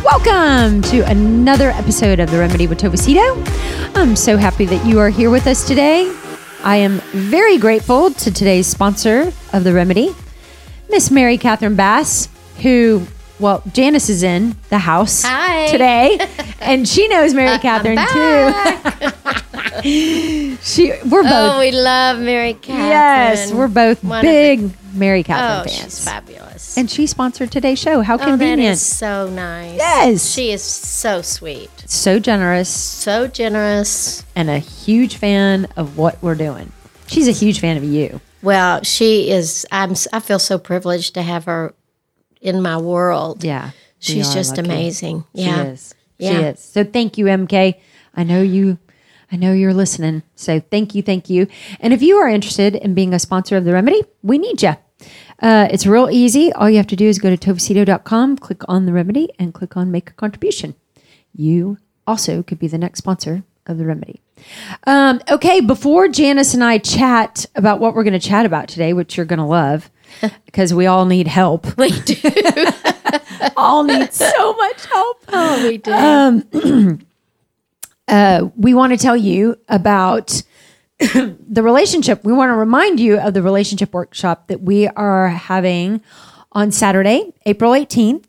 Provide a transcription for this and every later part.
welcome to another episode of The Remedy with Tova Sido. I'm so happy that you are here with us today. I am very grateful to today's sponsor of The Remedy, Miss Mary Catherine Bass, who, well, Janice is in the house Hi. today, and she knows Mary uh, Catherine too. she, we're both Oh, we love Mary Catherine. yes, we're both One big the- Mary Oh, Catherine she's fans, and she sponsored today's show. How oh, that convenient! so nice. Yes. She is so sweet, so generous so generous. and a huge fan of what we're doing. She's a huge fan of you. Well, she is. I'm. I feel so privileged to have her in my world. Yeah. She's just lucky. amazing. She Yeah. She is. So thank you, MK. I know you I know you're listening. So thank you, thank you. And if you are interested in being a sponsor of the remedy, we need you. Uh, it's real easy. All you have to do is go to tovasido.com, click on the remedy, and click on make a contribution. You also could be the next sponsor of the remedy. Um, okay, before Janice and I chat about what we're going to chat about today, which you're going to love, because we all need help. We do. all need so much help. Oh, we do. we want to tell you about the relationship. We want to remind you of the relationship workshop that we are having on Saturday, April 18th.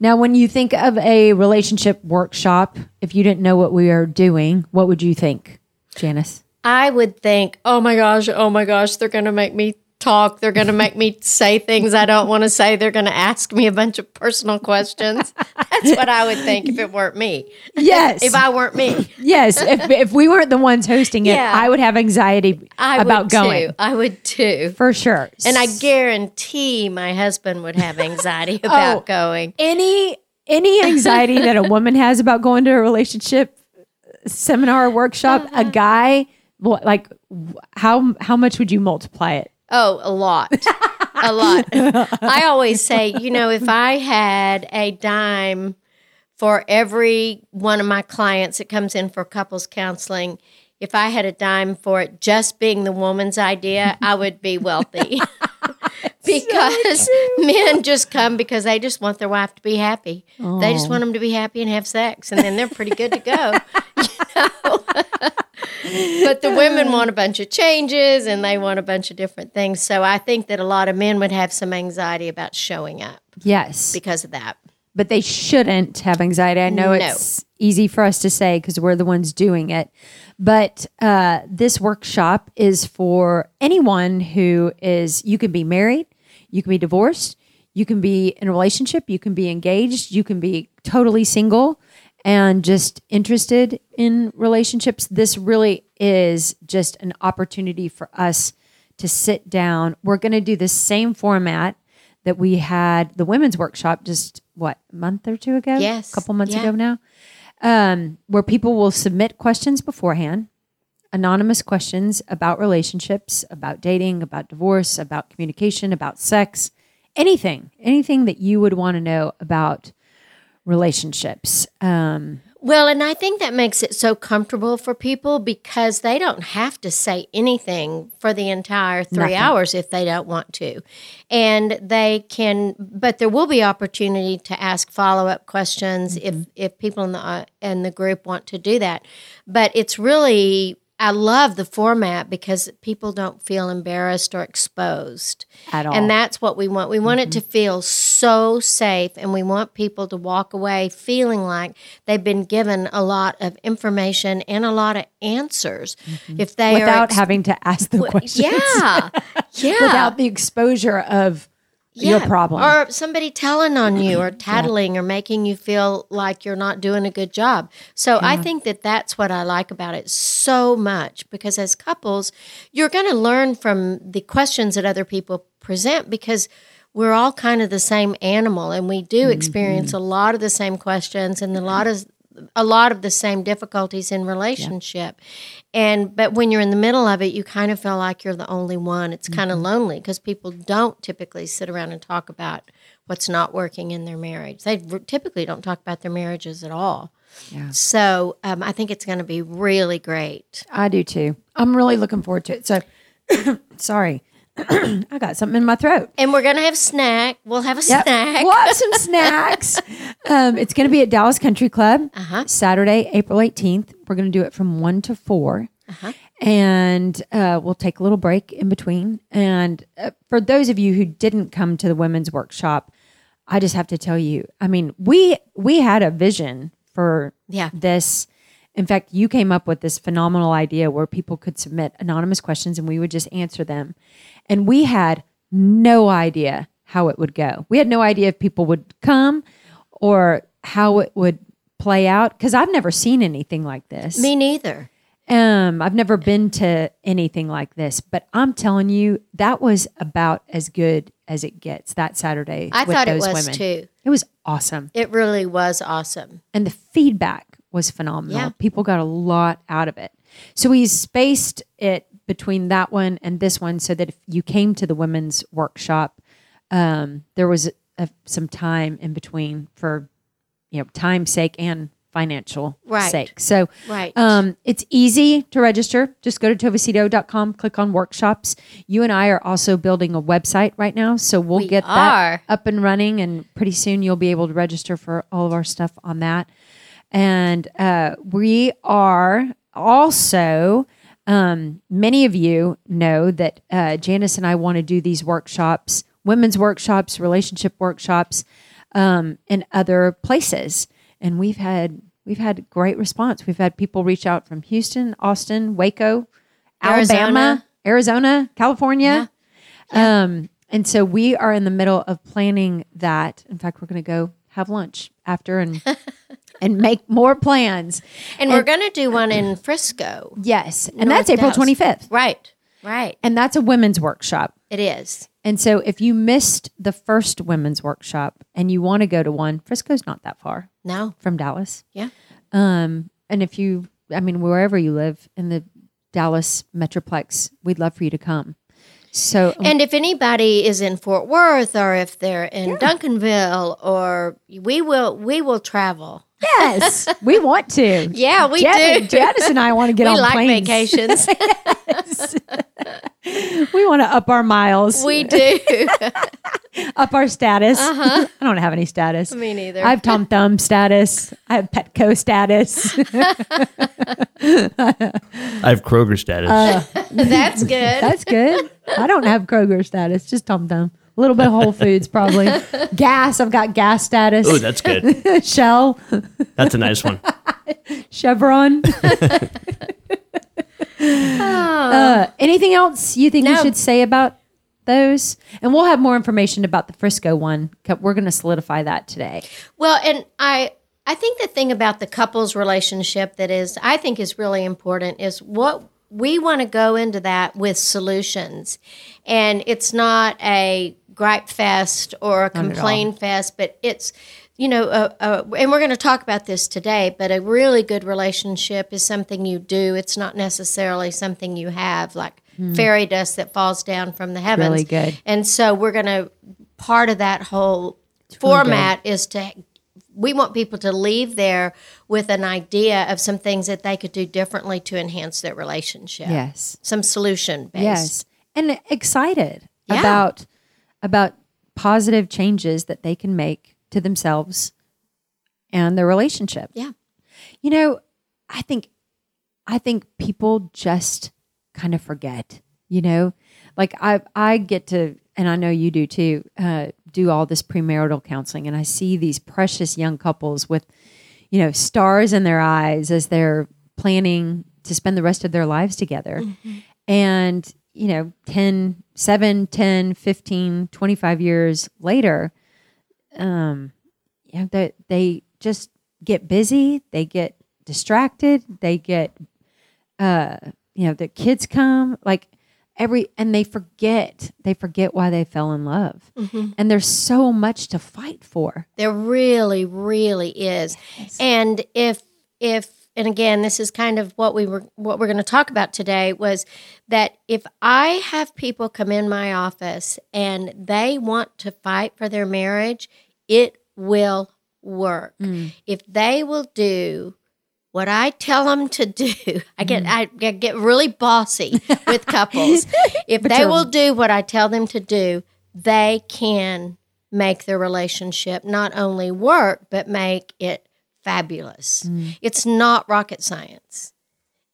Now, when you think of a relationship workshop, if you didn't know what we are doing, what would you think, Janice? I would think, oh my gosh, oh my gosh, they're going to make me talk. They're going to make me say things I don't want to say. They're going to ask me a bunch of personal questions. That's what I would think if it weren't me. Yes. If I weren't me, yes. If, if we weren't the ones hosting it, Yeah. I would have anxiety I about would going too. I would too. for sure. And I guarantee my husband would have anxiety about Oh. going. any any anxiety that a woman has about going to a relationship seminar or workshop, Uh-huh. a guy, like how how much would you multiply it? Oh, a lot. a lot. I always say, you know, if I had a dime for every one of my clients that comes in for couples counseling, if I had a dime for it just being the woman's idea, I would be wealthy. because men just come because they just want their wife to be happy. They just want them to be happy and have sex, and then they're pretty good to go. But the women want a bunch of changes and they want a bunch of different things. So I think that a lot of men would have some anxiety about showing up Yes, because of that. but they shouldn't have anxiety. I know No. it's easy for us to say because we're the ones doing it, but uh, this workshop is for anyone who is. You can be married, you can be divorced, you can be in a relationship, you can be engaged, you can be totally single and just interested in relationships. This really is just an opportunity for us to sit down. We're going to do the same format that we had the women's workshop just what a month or two ago Yes. a couple months Yeah. ago now um, where people will submit questions beforehand anonymous questions about relationships about dating about divorce about communication about sex anything anything that you would want to know about relationships um, Well, and I think that makes it so comfortable for people because they don't have to say anything for the entire three Nothing. hours if they don't want to. And they can, but there will be opportunity to ask follow up questions if, if people in the, uh, in the group want to do that. But it's really, I love the format because people don't feel embarrassed or exposed. at all And that's what we want. We want it to mm-hmm. feel so safe, and we want people to walk away feeling like they've been given a lot of information and a lot of answers. Mm-hmm. If they are without ex- having to ask the questions yeah, yeah, without the exposure of your problem. or somebody telling on you, or tattling, or making you feel like you're not doing a good job. So I think that that's what I like about it so much because as couples, you're going to learn from the questions that other people present because we're all kind of the same animal and we do experience mm-hmm. a lot of the same questions and a lot of a lot of the same difficulties in relationship. And but when you're in the middle of it, you kind of feel like you're the only one. It's kind Mm-hmm. of lonely because people don't typically sit around and talk about what's not working in their marriage. They typically don't talk about their marriages at all. Yeah. So um, I think it's going to be really great. I do too. I'm really looking forward to it. So, sorry, I got something in my throat. And we're going to have snack. We'll have a Yep. snack. We'll have some snacks. Um, it's going to be at Dallas Country Club Uh-huh. Saturday, April 18th. We're going to do it from 1 to 4. Uh-huh. And uh, we'll take a little break in between. And uh, for those of you who didn't come to the women's workshop, I just have to tell you, I mean, we we had a vision for Yeah. this. In fact, you came up with this phenomenal idea where people could submit anonymous questions and we would just answer them. And we had no idea how it would go. We had no idea if people would come or how it would play out because I've never seen anything like this. Me neither. Um, I've never been to anything like this, but I'm telling you, that was about as good as it gets that Saturday. I thought it was women. too. It was awesome. It really was awesome. And the feedback was phenomenal. Yeah. People got a lot out of it. So we spaced it between that one and this one so that if you came to the women's workshop, um, there was a, some time in between for, you know, time's sake and financial Right. sake. So Right. um, it's easy to register. Just go to tovasido.com, click on workshops. You and I are also building a website right now. So we'll We get are. that up and running. And pretty soon you'll be able to register for all of our stuff on that. And uh, we are also, um, many of you know that uh, Janice and I want to do these workshops, women's workshops, relationship workshops, um, in other places. And we've had we've had great response. We've had people reach out from Houston, Austin, Waco, Alabama, Arizona, California. Um, and so we are in the middle of planning that. In fact, we're going to go have lunch after and and make more plans. and we're going to do one in Frisco. Yes, and North that's April Dallas. twenty fifth, Right. Right. and that's a women's workshop. It is. And so if you missed the first women's workshop and you want to go to one, Frisco's not that far No. from Dallas. Yeah. Um, and if you, I mean, wherever you live in the Dallas Metroplex, we'd love for you to come. So, And if anybody is in Fort Worth or if they're in Duncanville or we will we will travel. Yes, we want to. Yeah, we Jan- do. Janice and I want to get we on like planes. vacations. We want to up our miles, we do. up our status. Uh-huh. I don't have any status. Me neither. I have Tom Thumb status. I have Petco status. I have Kroger status. That's good. That's good. I don't have Kroger status, just Tom Thumb. A little bit of Whole Foods, probably. gas, I've got gas status. oh, that's good. Shell, That's a nice one. Chevron. uh, anything else you think we should say about those? And we'll have more information about the Frisco one. We're going to solidify that today. Well, and I I think the thing about the couples relationship that is I think is really important is what we want to go into that with solutions. And it's not a gripe fest or a complain fest, but it's you know, uh, uh, and we're going to talk about this today, but a really good relationship is something you do. It's not necessarily something you have, like fairy dust that falls down from the heavens. Really good. And so we're going to, part of that whole format is to, we want people to leave there with an idea of some things that they could do differently to enhance their relationship. Yes. Some solution based. Yes. And excited Yeah. about about positive changes that they can make to themselves and their relationship. Yeah. You know, I think I think people just kind of forget, you know? Like I I get to and I know you do too, uh, do all this premarital counseling and I see these precious young couples with, you know, stars in their eyes as they're planning to spend the rest of their lives together. And, you know, 10, 7, 10, 15, 25 years later, um, you know, they, they just get busy, they get distracted, they get, uh, you know, the kids come. Like, every and they forget they forget why they fell in love Mm-hmm. and there's so much to fight for There really, really is. And if if and again, this is kind of what we were what we're going to talk about today was that if I have people come in my office and they want to fight for their marriage, it will work. Mm. If they will do what I tell them to do, I get mm. I get really bossy with couples. If they will do what I tell them to do, they can make their relationship not only work but make it fabulous. It's not rocket science.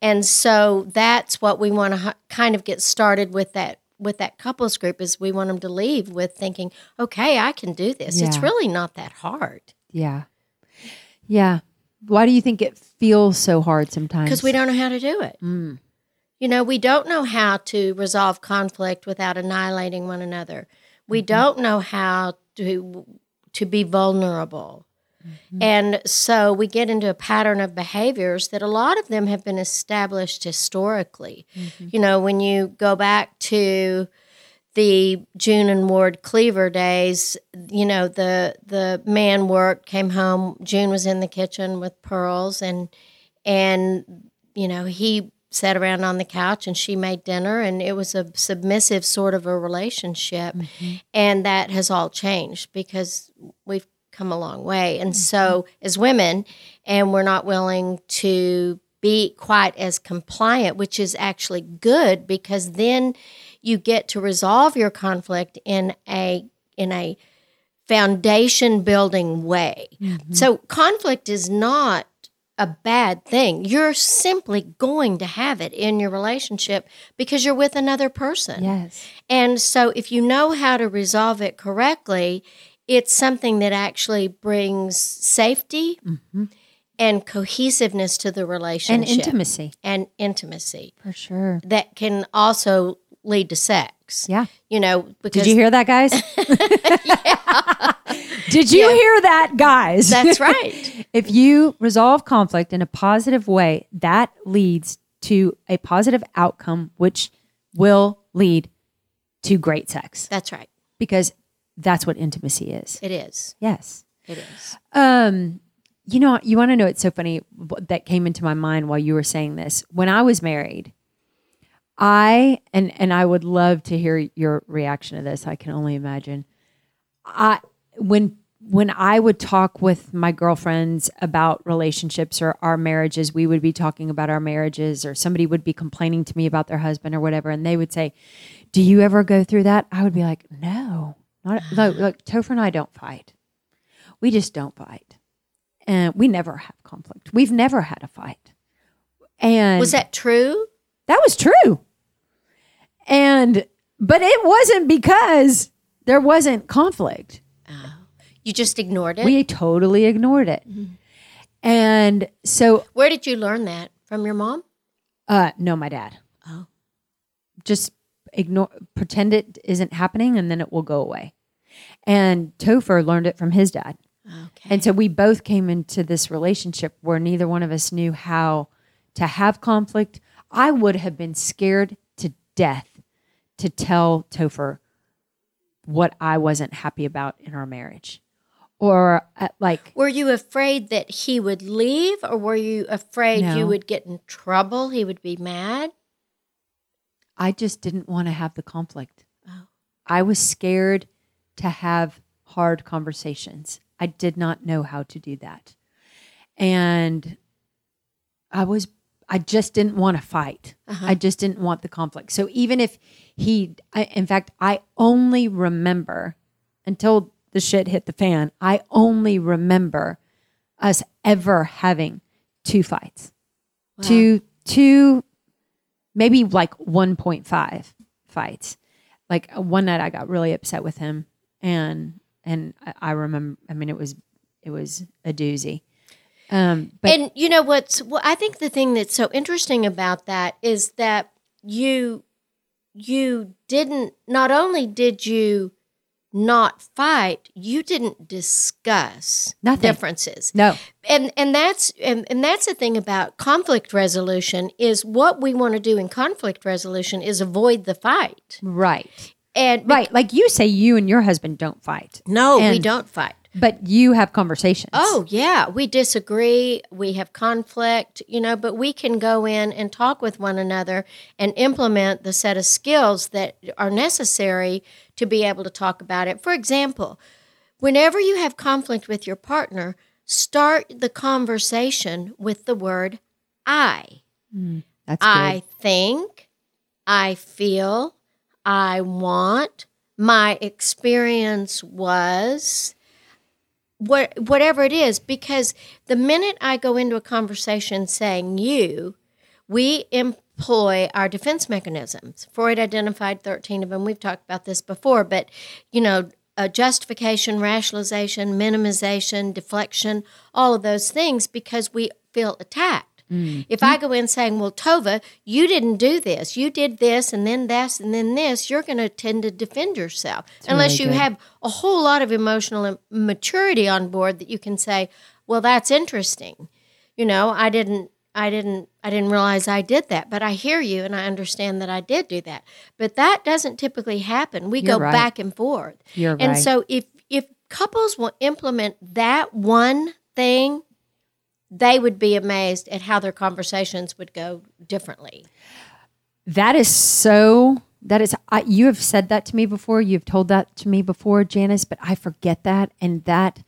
And so that's what we want to h- kind of get started with that with that couples group is we want them to leave with thinking, "Okay, I can do this. It's really not that hard." yeah yeah why do you think it feels so hard sometimes because we don't know how to do it. Mm. You know, we don't know how to resolve conflict without annihilating one another. We Mm-hmm. don't know how to to be vulnerable. Mm-hmm. And so we get into a pattern of behaviors that a lot of them have been established historically. Mm-hmm. You know, when you go back to the June and Ward Cleaver days, you know, the the man worked, came home, June was in the kitchen with pearls and and you know, he sat around on the couch and she made dinner and it was a submissive sort of a relationship and that has all changed because we've come a long way. And mm-hmm. so as women and we're not willing to be quite as compliant which is actually good because then you get to resolve your conflict in a in a foundation building way. Mm-hmm. So conflict is not a bad thing. You're simply going to have it in your relationship because you're with another person. yes. And so if you know how to resolve it correctly, it's something that actually brings safety mm-hmm. and cohesiveness to the relationship. and intimacy and intimacy for sure that can also lead to sex. yeah You know, because did you hear that guys did you Yeah. hear that guys that's right. if you resolve conflict in a positive way, that leads to a positive outcome, which will lead to great sex That's right. because that's what intimacy is. It is. Yes. It is. Um, you know, you want to know it's so funny that came into my mind while you were saying this. When I was married, I and and I would love to hear your reaction to this. I can only imagine. I when when I would talk with my girlfriends about relationships or our marriages, we would be talking about our marriages, or somebody would be complaining to me about their husband or whatever, and they would say, "Do you ever go through that?" I would be like, "No, not like, like Topher and I don't fight. We just don't fight, and we never have conflict. We've never had a fight." And Was that true? that was true. And but it wasn't because there wasn't conflict. Oh, You just ignored it? We totally ignored it. And so Where did you learn that? From your mom? uh no my dad. Oh. Just ignore pretend it isn't happening and then it will go away. And Topher learned it from his dad. Okay. And so we both came into this relationship where neither one of us knew how to have conflict. I would have been scared to death to tell Topher what I wasn't happy about in our marriage. Or uh, like, Were you afraid that he would leave, or were you afraid No. you would get in trouble? He would be mad? I just didn't want to have the conflict. Oh. I was scared to have hard conversations. I did not know how to do that. And I was I just didn't want to fight. Uh-huh. I just didn't want the conflict. So even if he I, in fact I only remember until the shit hit the fan, I only remember us ever having two fights. Two two maybe like 1.5 fights. Like uh, one night I got really upset with him and and I, remember I mean it was it was a doozy. Um but and you know what's well, I think the thing that's so interesting about that is that you you didn't not only did you not fight, you didn't discuss Nothing. differences. No. And and that's and, and that's the thing about conflict resolution is what we want to do in conflict resolution is avoid the fight. Right. And Right. Like you say, you and your husband don't fight, no, we don't fight. but you have conversations. Oh, yeah. We disagree. We have conflict, you know, but we can go in and talk with one another and implement the set of skills that are necessary to be able to talk about it. For example, whenever you have conflict with your partner, start the conversation with the word I. Hmm, that's good. I think, I feel, I want, my experience was, what, whatever it is, because the minute I go into a conversation saying you, we employ our defense mechanisms. Freud identified 13 of them. We've talked about this before, but you know, uh, justification, rationalization, minimization, deflection, all of those things because we feel attacked. If I go in saying, Well, Tova, you didn't do this, you did this, and then this, and then this, you're going to tend to defend yourself. Unless really you have a whole lot of emotional maturity on board that you can say, Well, that's interesting. You know, I didn't. I didn't I didn't realize I did that, but I hear you and I understand that I did do that. But that doesn't typically happen. We You're go right. back and forth. You're And right. so if if couples will implement that one thing, they would be amazed at how their conversations would go differently. That is so. That is. I, you have said that to me before. You've told that to me before, Janice. But I forget that, and that.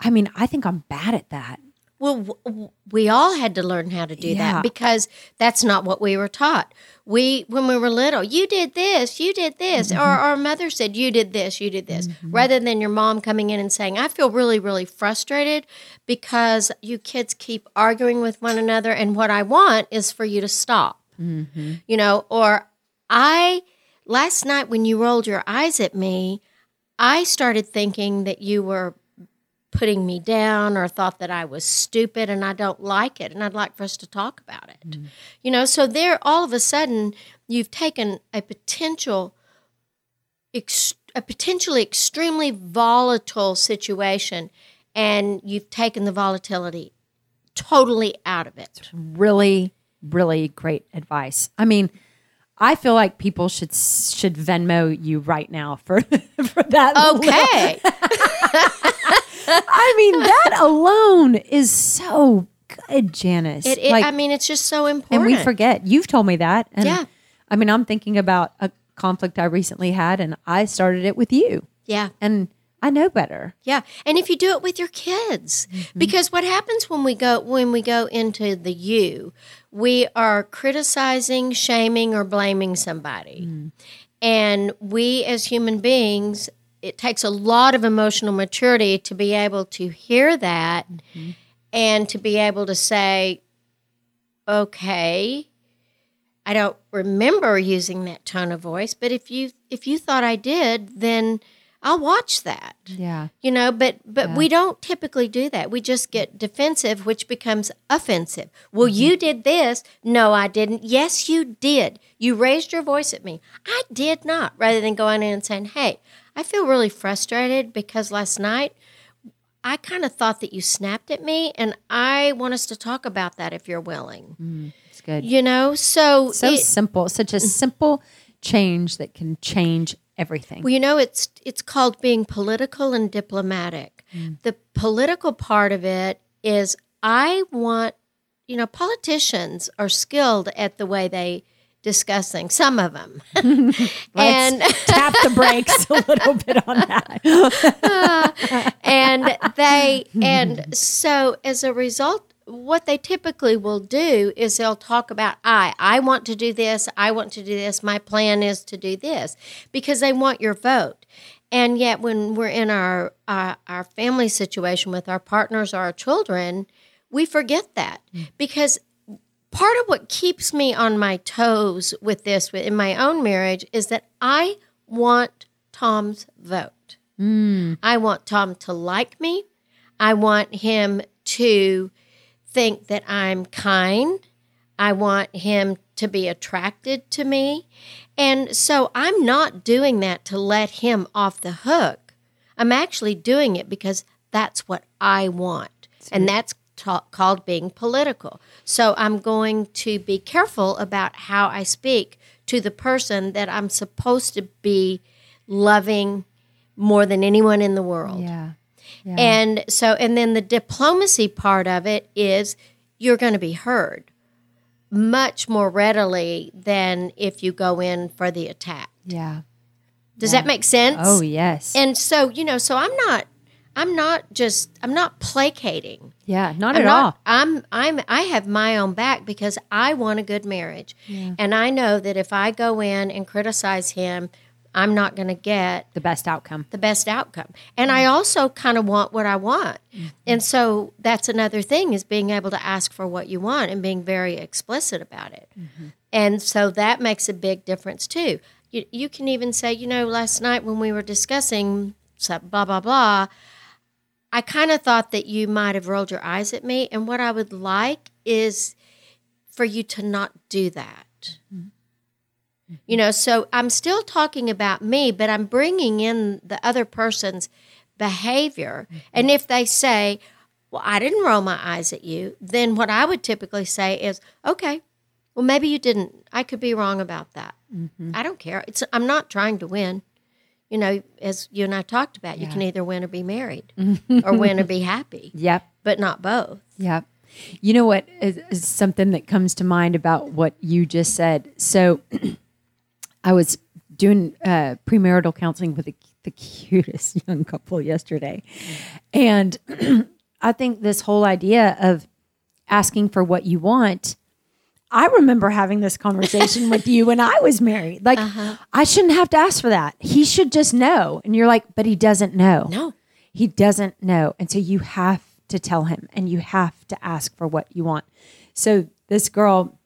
I mean, I think I'm bad at that. Well, we all had to learn how to do Yeah. that because that's not what we were taught. We, when we were little, you did this, you did this, or mm-hmm. our mother said, you did this, you did this, mm-hmm. rather than your mom coming in and saying, I feel really, really frustrated because you kids keep arguing with one another, and what I want is for you to stop. Mm-hmm. You know, or I, last night when you rolled your eyes at me, I started thinking that you were putting me down or thought that I was stupid and I don't like it and I'd like for us to talk about it. Mm-hmm. You know, so there all of a sudden you've taken a potential ex- a potentially extremely volatile situation and you've taken the volatility totally out of it. Really, really great advice. I mean, I feel like people should should Venmo you right now for for that. Okay. I mean, that alone is so good, Janice. it, it Like, I mean it's just so important. and we forget. You've told me that. And Yeah. I mean, I'm thinking about a conflict I recently had, and I started it with you, yeah. and I know better. Yeah, and if you do it with your kids, mm-hmm. because what happens when we go when we go into the you, we are criticizing, shaming, or blaming somebody, mm. and we as human beings, it takes a lot of emotional maturity to be able to hear that, mm-hmm. and to be able to say, okay. I don't remember using that tone of voice, but if you if you thought I did, then I'll watch that Yeah. you know but but Yeah. we don't typically do that we just get defensive which becomes offensive well Mm-hmm. you did this no i didn't yes you did you raised your voice at me i did not rather than going in and saying hey i feel really frustrated because last night i kind of thought that you snapped at me and i want us to talk about that if you're willing It's good. you know so so it- simple. Such a simple change that can change everything. Well, you know, it's it's called being political and diplomatic. Mm. The political part of it is I want, you know, politicians are skilled at the way they discuss things. Some of them, and Tap the brakes a little bit on that. Uh, and they and so as a result what they typically will do is they'll talk about i i want to do this i want to do this my plan is to do this because they want your vote. And yet when we're in our our, our family situation with our partners or our children we forget that. Mm. Because part of what keeps me on my toes with this in my own marriage is that i want tom's vote. Mm. I want Tom to like me. I want him to think that I'm kind. I want him to be attracted to me. And so I'm not doing that to let him off the hook. I'm actually doing it because that's what I want. And that's ta- called being political. So I'm going to be careful about how I speak to the person that I'm supposed to be loving more than anyone in the world. Yeah. Yeah. And so, and then the diplomacy part of it is you're going to be heard much more readily than if you go in for the attack. yeah. Does that make sense? Oh yes. And so, you know, so I'm not, I'm not just, I'm not placating. yeah. Not I'm at all. I'm, I'm, I have my own back because I want a good marriage. And I know that if I go in and criticize him, I'm not going to get The best outcome. the best outcome. And I also kind of want what I want. Mm-hmm. And so that's another thing is being able to ask for what you want and being very explicit about it. Mm-hmm. And so that makes a big difference too. You, you can even say, you know, last night when we were discussing blah, blah, blah, I kind of thought that you might have rolled your eyes at me. And what I would like is for you to not do that. Mm-hmm. You know, so I'm still talking about me, but I'm bringing in the other person's behavior. Mm-hmm. And if they say, Well, I didn't roll my eyes at you, then what I would typically say is, Okay, well, maybe you didn't. I could be wrong about that. Mm-hmm. I don't care. It's I'm not trying to win. You know, as you and I talked about, you can either win or be married, or win or be happy, Yep. but not both. Yep. You know what is, is something that comes to mind about what you just said. So, I was doing uh, premarital counseling with the, the cutest young couple yesterday, and I think this whole idea of asking for what you want. I remember having this conversation with you when I was married. Like, I shouldn't have to ask for that. He should just know. And you're like, but he doesn't know. No. He doesn't know. And so you have to tell him and you have to ask for what you want. So this girl,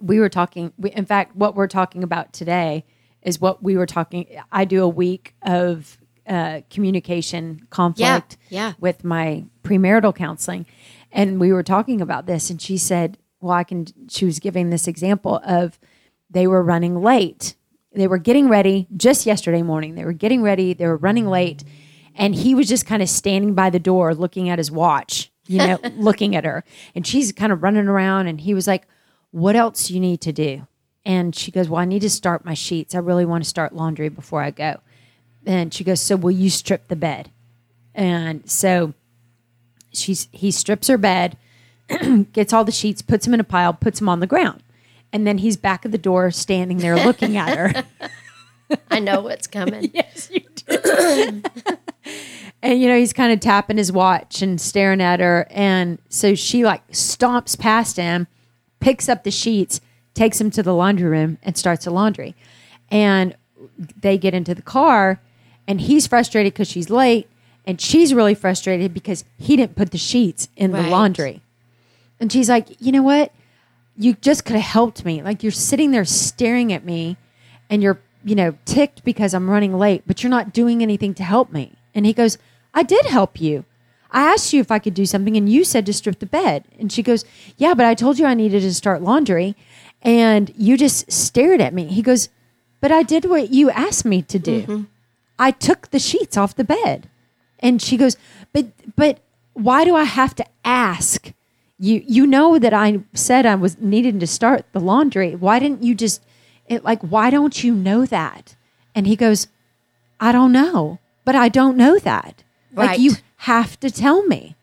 we were talking, we, in fact, what we're talking about today is what we were talking. I do a week of uh, communication conflict yeah. with my premarital counseling. And we were talking about this, and she said, Well, I can, she was giving this example of they were running late. They were getting ready just yesterday morning. They were getting ready, they were running late, and he was just kind of standing by the door looking at his watch, you know, looking at her. And she's kind of running around, and he was like, What else you need to do? And she goes, Well, I need to start my sheets. I really want to start laundry before I go. And she goes, So will you strip the bed? And so she's he strips her bed, gets all the sheets, puts them in a pile, puts them on the ground. And then he's back at the door standing there looking at her. I know what's coming. yes, you do. and you know, he's kind of tapping his watch and staring at her. And so she like stomps past him, picks up the sheets, takes him to the laundry room, and starts the laundry. And they get into the car, and he's frustrated because she's late, and she's really frustrated because he didn't put the sheets in the laundry. And she's like, you know what? You just could have helped me. Like you're sitting there staring at me and you're, you know, ticked because I'm running late, but you're not doing anything to help me. And he goes, I did help you. I asked you if I could do something and you said to strip the bed. And she goes, Yeah, but I told you I needed to start laundry and you just stared at me. He goes, But I did what you asked me to do. Mm-hmm. I took the sheets off the bed. And she goes, But but why do I have to ask? You you know that I said I was needing to start the laundry. Why didn't you just it, like why don't you know that? And he goes, I don't know, but I don't know that. Like Right. you have to tell me.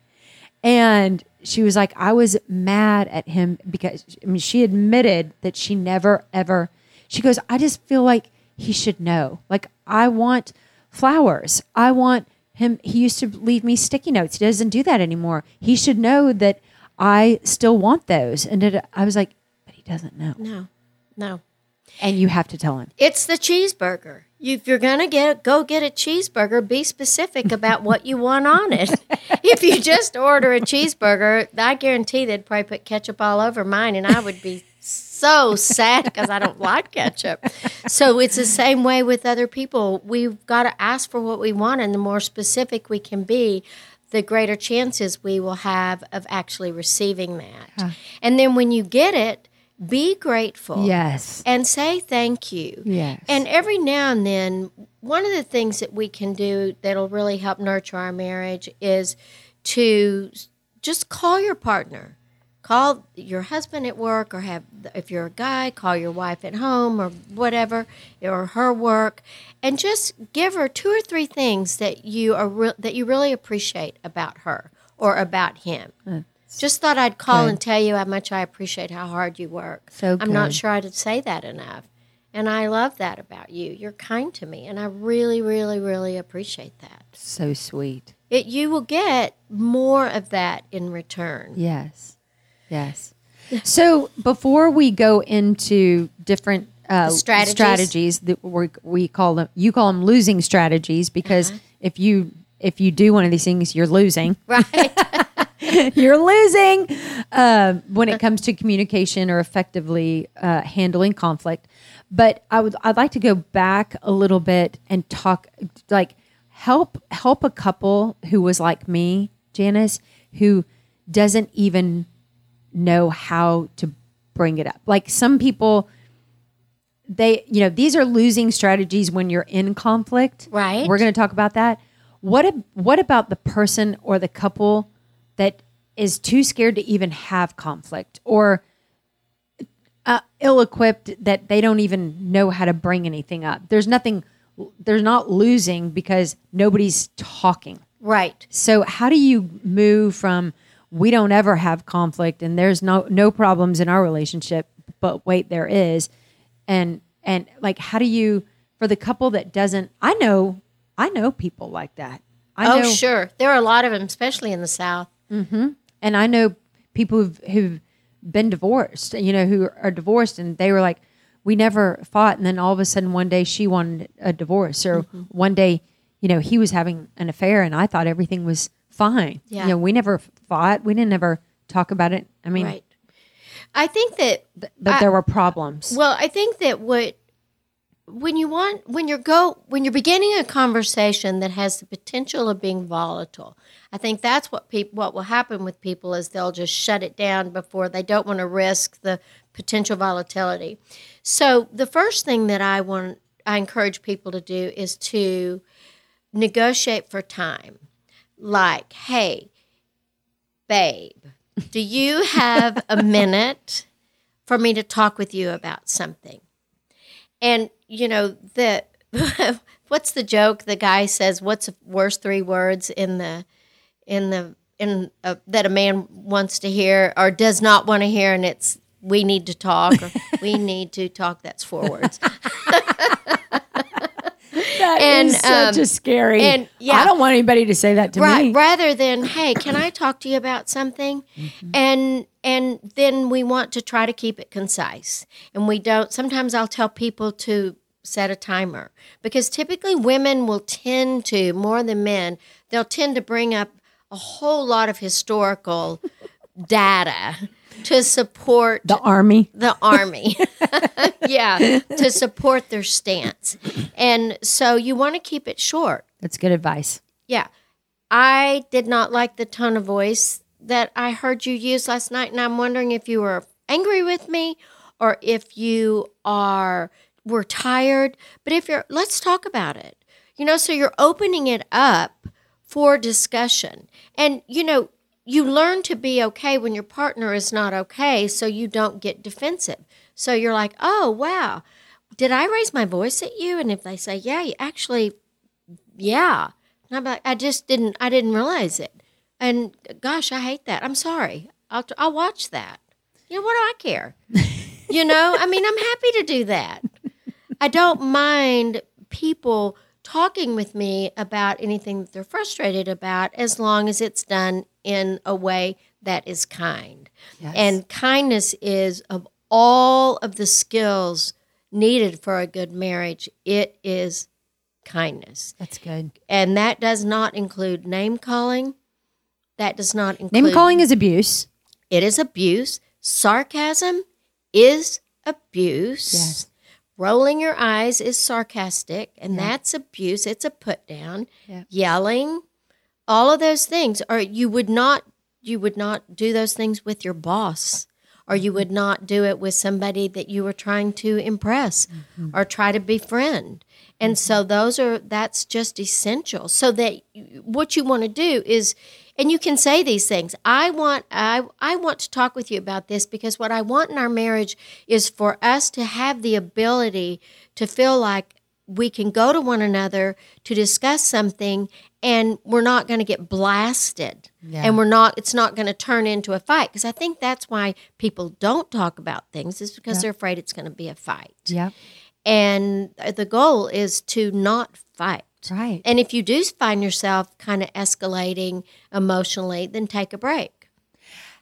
And she was like, I was mad at him because I mean, she admitted that she never ever, she goes, I just feel like he should know. Like, I want flowers. I want him, he used to leave me sticky notes. He doesn't do that anymore. He should know that I still want those. And it, I was like, but he doesn't know. No, no. And you have to tell him. It's the cheeseburger. If you're gonna get go get a cheeseburger, be specific about what you want on it. if you just order a cheeseburger, I guarantee they'd probably put ketchup all over mine, and I would be so sad because I don't like ketchup. So it's the same way with other people. We've got to ask for what we want, and the more specific we can be, the greater chances we will have of actually receiving that. And then when you get it, be grateful Yes. and say thank you. Yes. And every now and then, one of the things that we can do that'll really help nurture our marriage is to just call your partner. Call your husband at work, or have, if you're a guy, call your wife at home, or whatever, or her work, and just give her two or three things that you are re- that you really appreciate about her or about him. Just thought I'd call good. and tell you how much I appreciate how hard you work. So good. I'm not sure I'd say that enough. And I love that about you. You're kind to me, and I really, really, really appreciate that. so sweet. It, you will get more of that in return. Yes. Yes. So before we go into different uh, strategies? strategies that we we call them, you call them losing strategies because Uh-huh. if you if you do one of these things, you're losing. Right. you're losing um, when it comes to communication or effectively uh, handling conflict. But I would I'd like to go back a little bit and talk like help help a couple who was like me, Janice, who doesn't even know how to bring it up. Like some people they you know these are losing strategies when you're in conflict Right. we're going to talk about that what what about the person or the couple that is too scared to even have conflict or uh, ill-equipped that they don't even know how to bring anything up there's nothing there's not losing because nobody's talking right. so how do you move from we don't ever have conflict and there's no no problems in our relationship, but wait there is, and and like how do you for the couple that doesn't? I know I know people like that. I Oh, know, sure. There are a lot of them, especially in the South. And I know people who've, who've been divorced. You know, who are divorced, and they were like, we never fought, and then all of a sudden one day she wanted a divorce, or Mm-hmm. one day, you know, he was having an affair, and I thought everything was fine. Yeah. You know, we never fought. We didn't ever talk about it. I mean, Right. I think that but I- there were problems. Well, I think that what when you want when you're go when you're beginning a conversation that has the potential of being volatile, I think that's what people what will happen with people is they'll just shut it down before they don't want to risk the potential volatility. So the first thing that I want I encourage people to do is to negotiate for time. Like, hey, babe, do you have a minute for me to talk with you about something? And you know the what's the joke? The guy says, "What's the worst three words in the in the in uh, that a man wants to hear or does not want to hear?" And it's we need to talk or we need to talk. That's four words. That and, is such um, a scary. and, yeah. I don't want anybody to say that to right me. rather than hey can i talk to you about something and and then we want to try to keep it concise and we don't sometimes i'll tell people to set a timer because typically women will tend to more than men they'll tend to bring up a whole lot of historical data to support The army. the army. yeah, to support their stance. And so you want to keep it short. That's good advice. Yeah. I did not like the tone of voice that I heard you use last night and I'm wondering if you were angry with me or if you are were tired, but if you're let's talk about it. You know, so you're opening it up for discussion. And you know, you learn to be okay when your partner is not okay so you don't get defensive. So you're like, "Oh, wow. Did I raise my voice at you?" And if they say, "Yeah, you actually yeah." And I'm like, I just didn't, I didn't realize it. And gosh, I hate that. I'm sorry. I'll, I'll watch that. You know, what do I care? you know, I mean, I'm happy to do that. I don't mind people talking with me about anything that they're frustrated about as long as it's done in a way that is kind. Yes. And kindness is of all of the skills needed for a good marriage, it is kindness That's good. and that does not include name calling. That does not include Name calling is abuse. It is abuse. Sarcasm is abuse. Yes. Rolling your eyes is sarcastic, and Yeah. that's abuse. It's a put down. Yeah. Yelling, all of those things, or you would not you would not do those things with your boss, or you would not do it with somebody that you were trying to impress mm-hmm. or try to befriend. And so mm-hmm. those are that's just essential. So that what you want to do is and you can say these things. I want I I want to talk with you about this because what I want in our marriage is for us to have the ability to feel like we can go to one another to discuss something and we're not going to get blasted. And we're not it's not going to turn into a fight. Because i think that's why people don't talk about things is because they're afraid it's going to be a fight. Yep. and the goal is to not fight Right. and if you do find yourself kind of escalating emotionally then take a break.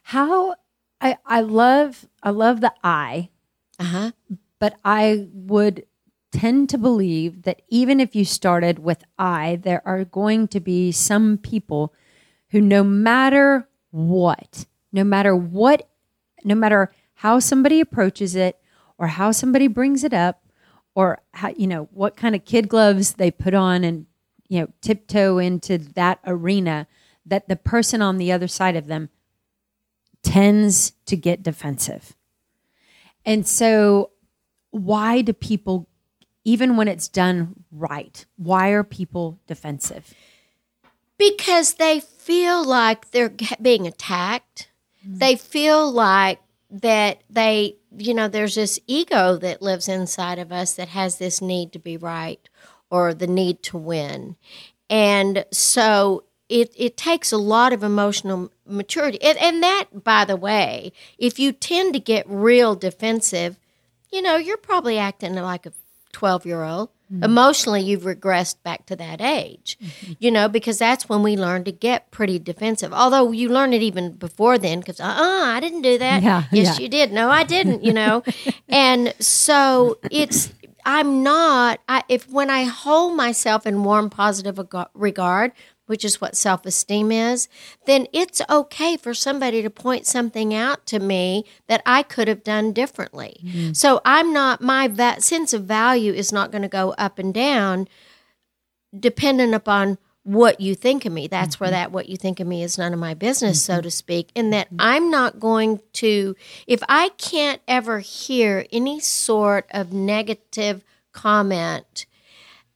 How I I love I love the I, uh-huh. but I would tend to believe that even if you started with I, there are going to be some people who no matter what, no matter what, no matter how somebody approaches it or how somebody brings it up or how you know what kind of kid gloves they put on and you know tiptoe into that arena that the person on the other side of them tends to get defensive. And so why do people even when it's done right, why are people defensive? because they feel like they're being attacked. Mm. They feel like that they, you know, there's this ego that lives inside of us that has this need to be right or the need to win. And so it, it takes a lot of emotional maturity. And, and that, by the way, if you tend to get real defensive, you know, you're probably acting like a 12 year old. Emotionally, you've regressed back to that age, you know, because that's when we learn to get pretty defensive. Although you learn it even before then, because, uh uh I didn't do that. Yeah, yes, yeah. you did. No, I didn't, you know. and so it's, I'm not, I, if when I hold myself in warm, positive regard, which is what self esteem is, then it's okay for somebody to point something out to me that I could have done differently. Mm-hmm. So I'm not, my va- sense of value is not going to go up and down dependent upon what you think of me. That's where mm-hmm. that what you think of me is none of my business, so mm-hmm. to speak. In that I'm not going to, if I can't ever hear any sort of negative comment,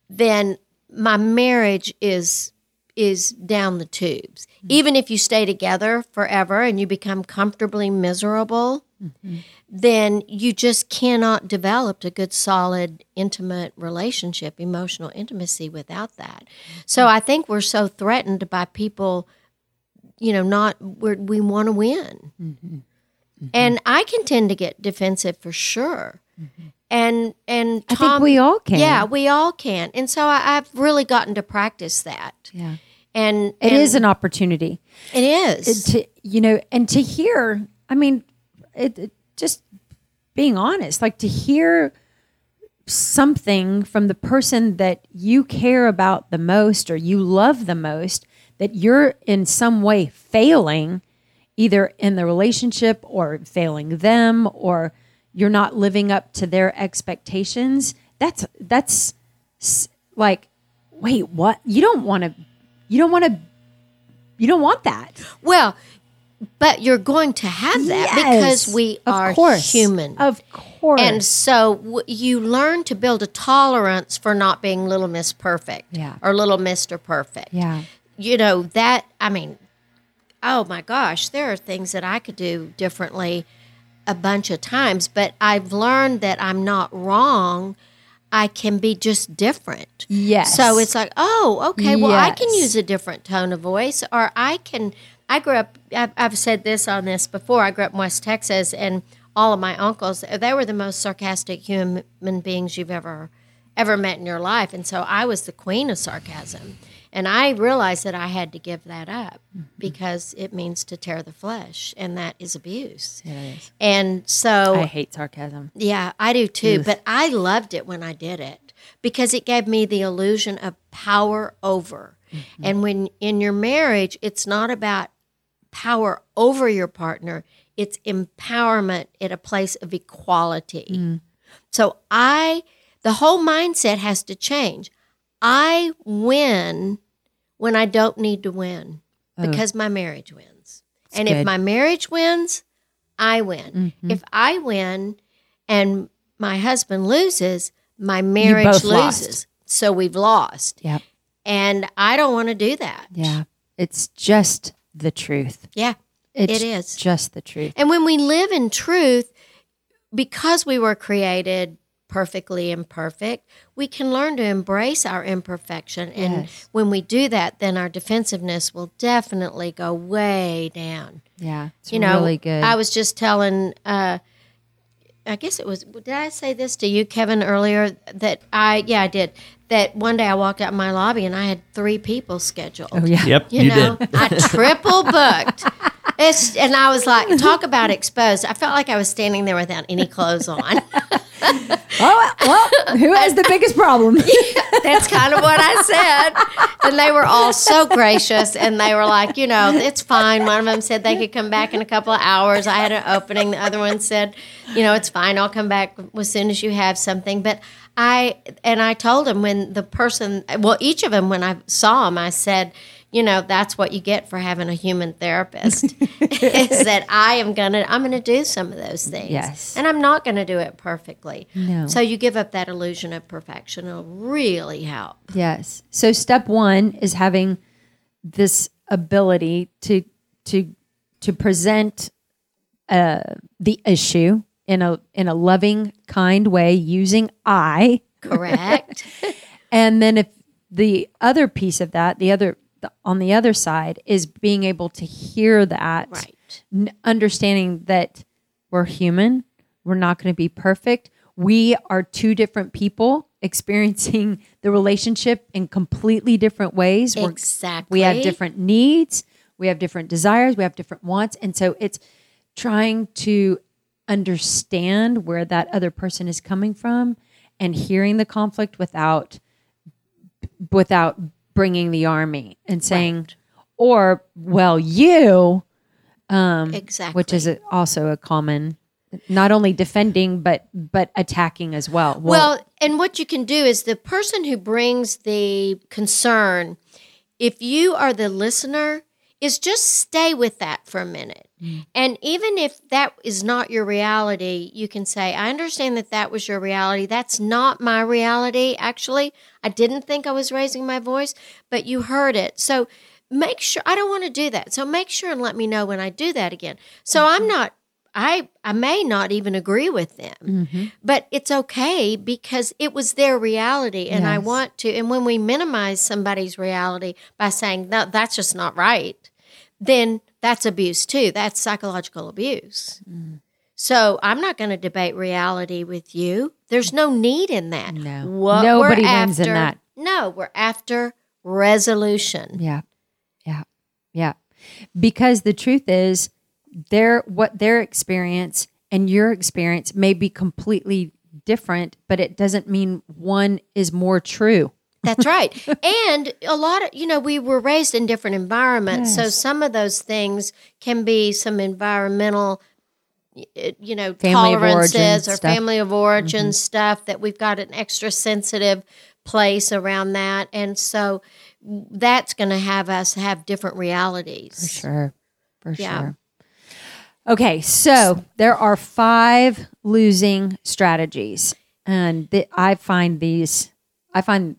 then my marriage is is down the tubes. Mm-hmm. Even if you stay together forever and you become comfortably miserable, mm-hmm. then you just cannot develop a good, solid, intimate relationship, emotional intimacy without that. So mm-hmm. I think we're so threatened by people, you know, not we're, we want to win, and I can tend to get defensive for sure. And and I think we all can. yeah, we all can, and so I, I've really gotten to practice that. Yeah. And It and is an opportunity. it is to you know and to hear i mean it, it- just being honest like to hear something from the person that you care about the most or you love the most that you're in some way failing either in the relationship or failing them or you're not living up to their expectations that's that's like wait what you don't want to you don't want to you don't want that well, but you're going to have that because Yes, we of are course, human. Of course. And so w- you learn to build a tolerance for not being little Miss Perfect Yeah. or little Mr. Perfect. yeah. You know, that, I mean, oh my gosh, there are things that I could do differently a bunch of times, but I've learned that I'm not wrong. I can be just different. Yes. So it's like, oh, okay, well, I can use a different tone of voice, or I can. I grew up. I've, I've said this on this before. I grew up in West Texas, and all of my uncles, they were the most sarcastic human beings you've ever ever met in your life, and so I was the queen of sarcasm. And I realized that I had to give that up Mm-hmm. because it means to tear the flesh, and that is abuse. And so I hate sarcasm. yeah, I do too. But I loved it when I did it because it gave me the illusion of power over. And when in your marriage, it's not about power over your partner, it's empowerment at a place of equality. So I, the whole mindset has to change. I win when I don't need to win because my marriage wins. and if my marriage wins, I win. Mm-hmm. If I win and my husband loses, my marriage loses. lost. So we've lost. Yep. And I don't want to do that. Yeah. It's just the truth. Yeah. It's It is. just the truth. And when we live in truth, because we were created perfectly imperfect, we can learn to embrace our imperfection. And Yes. when we do that, then our defensiveness will definitely go way down. Yeah. It's you know, really good. I was just telling, uh, I guess it was, did I say this to you, Kevin, earlier? That I, yeah, I did. That one day I walked out in my lobby and I had three people scheduled. oh, yeah. Yep, You, you, know, did. I triple booked. It's, and I was like, talk about exposed. I felt like I was standing there without any clothes on. Oh, well, who has the biggest problem? That's kind of what I said. And they were all so gracious and they were like, you know, it's fine. One of them said they could come back in a couple of hours. I had an opening. The other one said, you know, it's fine. I'll come back as soon as you have something. But I, and I told them when the person, well, each of them, when I saw them, I said, you know, that's what you get for having a human therapist is that I am to, I'm to do some of those things. Yes. And I'm not to do it perfectly. No. So you give up that illusion of perfection. It'll really help. Yes. So step one is having this ability to to to present uh, the issue in a in a loving, kind way using I. Correct. And then if the other piece of that, the other the, on the other side is being able to hear that, right. n- understanding that we're human, we're not going to be perfect. We are two different people experiencing the relationship in completely different ways. We're- Exactly. we have different needs, we have different desires, we have different wants. And so it's trying to understand where that other person is coming from and hearing the conflict without without bringing the army and saying or well you exactly. which is a, also a common not only defending but but attacking as well well, and what you can do is the person who brings the concern, if you are the listener, is just stay with that for a minute. And even if that is not your reality, you can say, I understand that that was your reality. That's not my reality, actually. I didn't think I was raising my voice, but you heard it. So make sure, I don't want to do that. So make sure and let me know when I do that again. So I'm not. I I may not even agree with them, Mm-hmm. but it's okay because it was their reality, and I want to. And when we minimize somebody's reality by saying no, that's just not right, then that's abuse too. That's psychological abuse. Mm. So I'm not going to debate reality with you. There's no need in that. No. What Nobody wins in that. No, we're after resolution. Yeah. Yeah. Yeah. Because the truth is their what their experience and your experience may be completely different, but it doesn't mean one is more true. That's right. and a lot of, you know, we were raised in different environments. So some of those things can be some environmental, you know, Family tolerances or stuff. Mm-hmm. family of origin stuff that we've got an extra sensitive place around that. And so that's going to have us have different realities. For sure. For Yeah. sure. Okay, so there are five losing strategies, and I find these. I find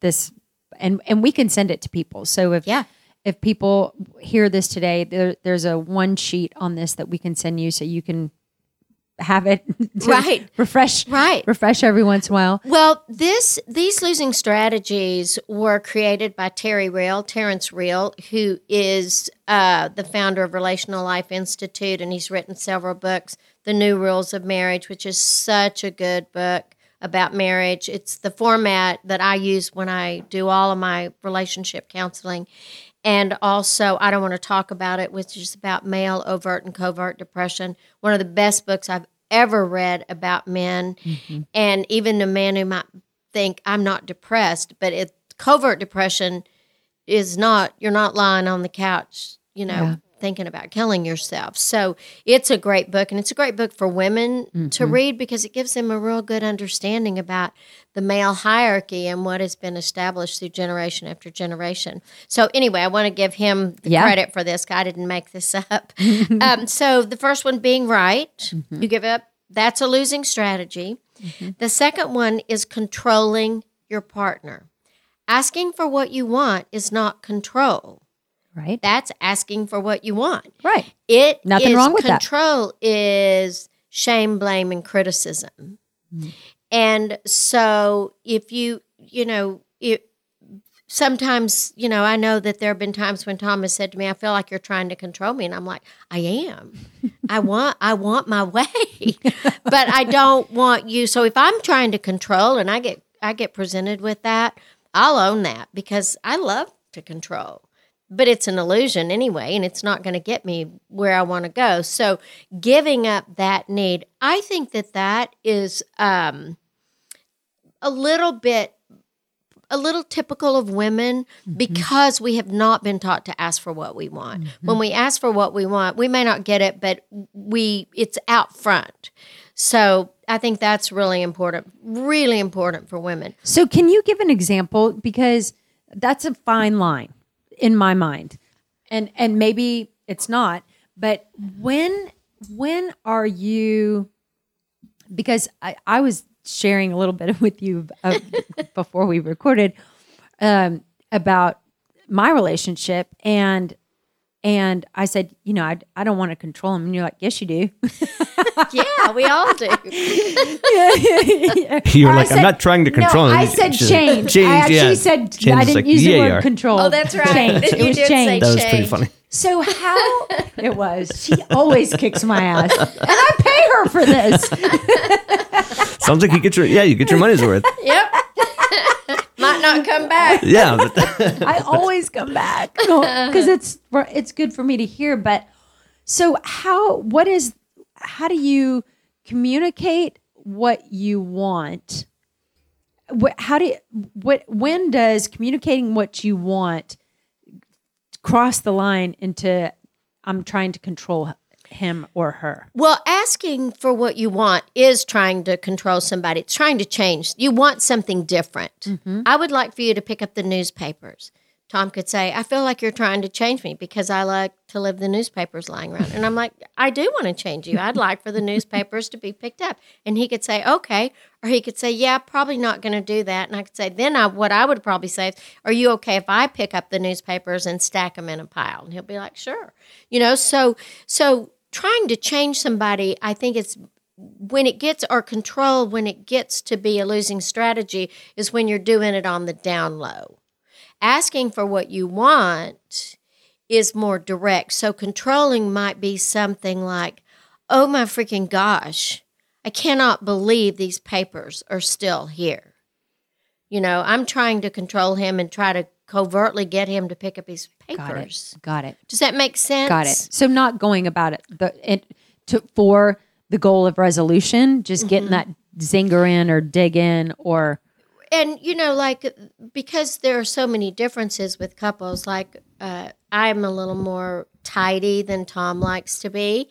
this, and and we can send it to people. So if Yeah. if people hear this today, there, there's a one sheet on this that we can send you, so you can have it Right. refresh Right. refresh every once in a while. Well, this these losing strategies were created by Terry Real, Terrence Real, who is uh, the founder of Relational Life Institute, and he's written several books. The New Rules of Marriage, which is such a good book about marriage. It's the format that I use when I do all of my relationship counseling. And also, I don't want to talk about it, which is about male overt and covert depression. One of the best books I've ever read about men. Mm-hmm. And even a man who might think I'm not depressed, but it covert depression is not, you're not lying on the couch, you know, Yeah. Thinking about killing yourself. So it's a great book, and it's a great book for women to mm-hmm. read because it gives them a real good understanding about the male hierarchy and what has been established through generation after generation. So anyway, I want to give him the Yeah. credit for this. I didn't make this up. um, so the first one being right, mm-hmm. you give up. That's a losing strategy. Mm-hmm. The second one is controlling your partner. Asking for what you want is not control. Right. That's asking for what you want. Right. It Nothing is- wrong with control is shame, blame, and criticism. Mm. And so if you, you know, it sometimes, you know, I know that there have been times when Tom has said to me, I feel like you're trying to control me. And I'm like, I am. I want I want my way. but I don't want you. So if I'm trying to control and I get I get presented with that, I'll own that because I love to control but it's an illusion anyway, and it's not going to get me where I want to go. So, giving up that need, I think that that is um, a little bit, a little typical of women because we have not been taught to ask for what we want. When we ask for what we want, we may not get it, but we it's out front. So, I think that's really important, really important for women. So, can you give an example? Because that's a fine line in my mind, and and maybe it's not. But when when are you? Because I I was sharing a little bit with you before we recorded um, about my relationship and. And I said, you know, I, I don't want to control him. And you're like, yes, you do. Yeah, we all do. You were I like, said- I'm not trying to control No, him. I said She's- change. Change, I actually yeah. said Change I didn't like, use the yeah, you word control. Oh, that's right. Change. It You was did say change. That was pretty funny. So how it was? She always kicks my ass, and I pay her for this. Sounds like you get your yeah, you get your money's worth. Yep. Might not come back. Yeah, but I always come back because it's it's good for me to hear. But so how? What is? How do you communicate what you want? What? How do? You, what? When does communicating what you want cross the line into I'm trying to control him or her? Well, asking for what you want is trying to control somebody. It's trying to change. You want something different. Mm-hmm. I would like for you to pick up the newspapers. Tom could say, I feel like you're trying to change me because I like to live the newspapers lying around. And I'm like, I do want to change you. I'd like for the newspapers to be picked up. And he could say, okay. Or he could say, yeah, probably not going to do that. And I could say, then I, what I would probably say is, are you okay if I pick up the newspapers and stack them in a pile? And he'll be like, sure. You know, so, so trying to change somebody, I think it's when it gets or control when it gets to be a losing strategy is when you're doing it on the down low. Asking for what you want is more direct. So controlling might be something like, "Oh my freaking gosh, I cannot believe these papers are still here." You know, I'm trying to control him and try to covertly get him to pick up his Got papers. it. Got it. Does that make sense? Got it. So not going about it the it to for the goal of resolution, just getting that zinger in or dig in or and you know like because there are so many differences with couples like uh, i'm a little more tidy than tom likes to be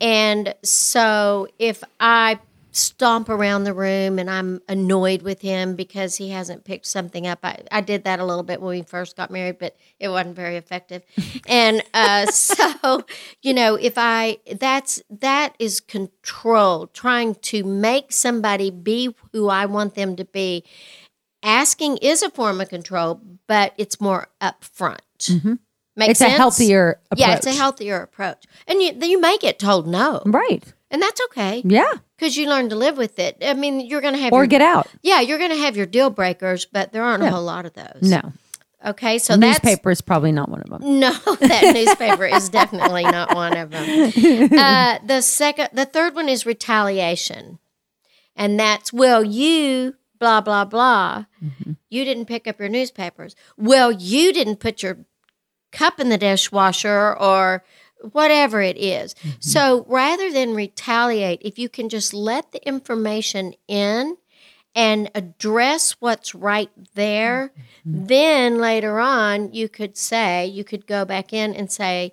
and so if i stomp around the room and i'm annoyed with him because he hasn't picked something up i, I did that a little bit when we first got married but it wasn't very effective and uh, so you know if i that's that is control trying to make somebody be who i want them to be asking is a form of control, but it's more upfront. Makes it's sense? a healthier approach. Yeah, it's a healthier approach, and you you may get told no, right. And that's okay Yeah. because you learn to live with it. I mean, you're going to have Or your, get out. yeah, you're going to have your deal breakers, but there aren't a whole lot of those. No. Okay, so that's Newspaper is probably not one of them. no, that newspaper is definitely not one of them. Uh, the second, the third one is retaliation, and that's well, you blah blah blah. You didn't pick up your newspapers. Well, you didn't put your cup in the dishwasher or whatever it is. Mm-hmm. So rather than retaliate, if you can just let the information in and address what's right there, mm-hmm. then later on you could say, you could go back in and say,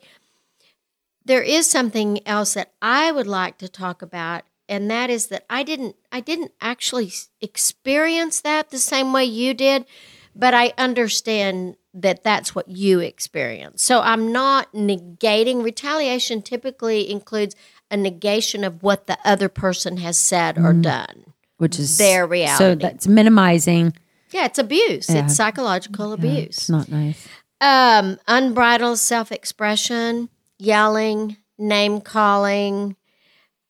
there is something else that I would like to talk about, and that is that I didn't I didn't actually experience that the same way you did, but I understand that that's what you experience. So I'm not negating retaliation typically includes a negation of what the other person has said or done. which is Their reality. So that's minimizing. Yeah, it's abuse. Yeah. It's psychological It's abuse. not nice. Um, unbridled self-expression, yelling, name calling,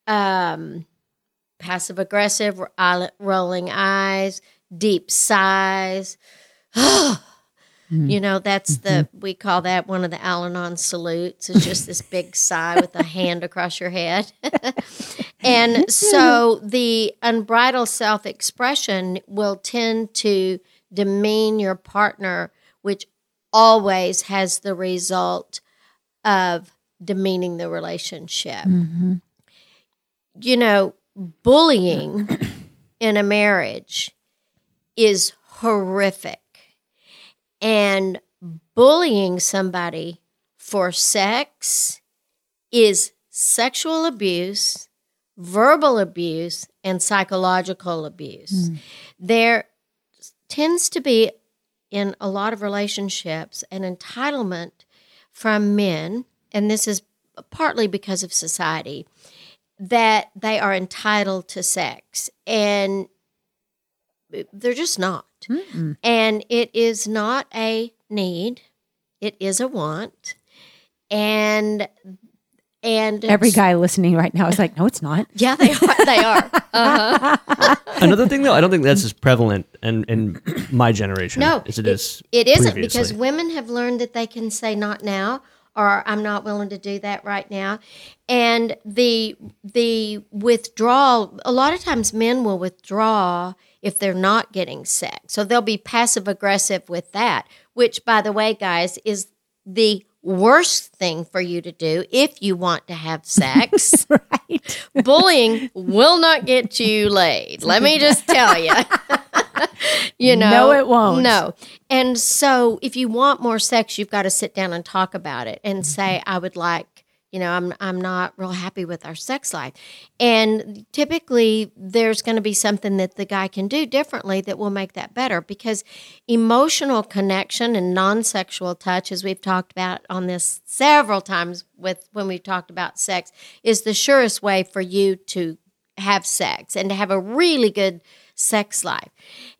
um, passive aggressive, rolling eyes, deep sighs. Mm-hmm. You know, that's the mm-hmm. we call that one of the Al-Anon salutes. It's just this big sigh with a hand across your head. and so the unbridled self-expression will tend to demean your partner, which always has the result of demeaning the relationship. Mm-hmm. You know, bullying in a marriage is horrific. And bullying somebody for sex is sexual abuse, verbal abuse, and psychological abuse. Hmm. There tends to be in a lot of relationships an entitlement from men, and this is partly because of society, that they are entitled to sex. And they're just not. And it is not a need, it is a want. And and Every guy listening right now is like, no, it's not. yeah, they are. They are. Uh-huh. Another thing, though, I don't think that's as prevalent in, in my generation No, as it is. It isn't previously. because women have learned that they can say not now or I'm not willing to do that right now. And the the withdrawal a lot of times men will withdraw if they're not getting sex. So they'll be passive aggressive with that, which by the way guys is the worst thing for you to do if you want to have sex. right. Bullying will not get you laid. Let me just tell you. you know, No, it won't. No. And so if you want more sex, you've got to sit down and talk about it and mm-hmm. say, I would like, you know, I'm I'm not real happy with our sex life. And typically there's going to be something that the guy can do differently that will make that better because emotional connection and non-sexual touch as we've talked about on this several times with when we've talked about sex is the surest way for you to have sex and to have a really good sex life.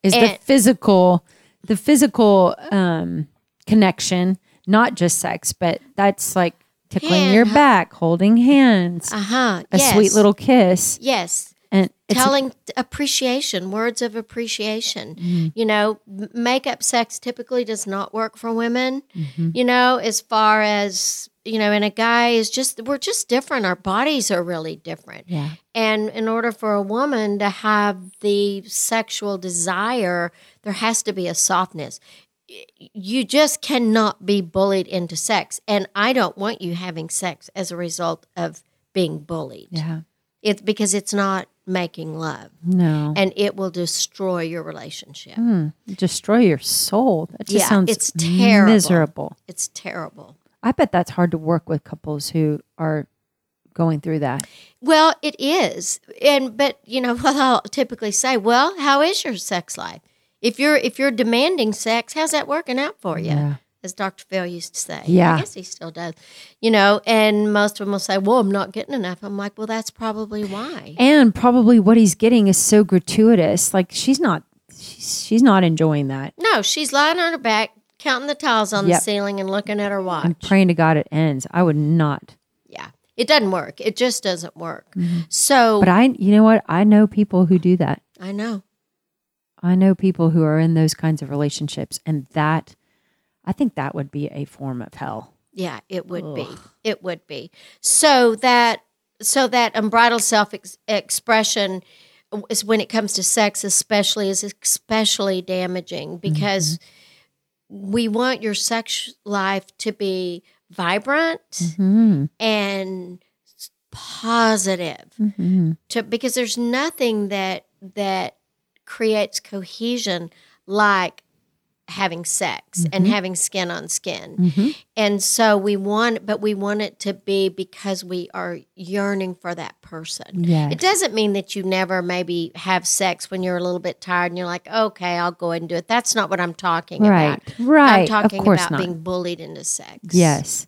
Is the physical, the physical um, connection, not just sex, but that's like tickling Hand, your back, holding hands, Uh-huh. a yes. sweet little kiss, Yes. and telling appreciation, words of appreciation. Mm-hmm. You know, makeup sex typically does not work for women. Mm-hmm. You know, as far as you know, and a guy is just we're just different. Our bodies are really different. yeah, And in order for a woman to have the sexual desire, there has to be a softness. You just cannot be bullied into sex. And I don't want you having sex as a result of being bullied. yeah, It's because it's not making love no, and it will destroy your relationship. Mm, destroy your soul. That just Yeah, sounds it's terrible. miserable. It's terrible. I bet that's hard to work with couples who are going through that. Well, it is. And but you know what I'll typically say, well, how is your sex life? If you're if you're demanding sex, how's that working out for you? Yeah. As Dr. Phil used to say. Yeah. I guess he still does. You know, and most of them will say, Well, I'm not getting enough. I'm like, Well, that's probably why. And probably what he's getting is so gratuitous. Like she's not, she's, she's not enjoying that. No, she's lying on her back, counting the tiles on Yep. the ceiling and looking at her watch. I'm praying to God it ends. I would not. yeah. It doesn't work. It just doesn't work. Mm-hmm. So But I, you know what? I know people who do that. I know. I know people who are in those kinds of relationships, and that, I think that would be a form of hell. Yeah, it would be. It would be. So that so that unbridled self ex- expression is when it comes to sex, especially, is especially damaging because we want your sex life to be vibrant Mm-hmm. and positive Mm-hmm. to because there's nothing that that creates cohesion like having sex and mm-hmm. having skin on skin. Mm-hmm. And so we want, but we want it to be because we are yearning for that person. Yes. It doesn't mean that you never maybe have sex when you're a little bit tired and you're like, okay, I'll go ahead and do it. That's not what I'm talking Right. about. Right. I'm talking about not. being bullied into sex. Yes.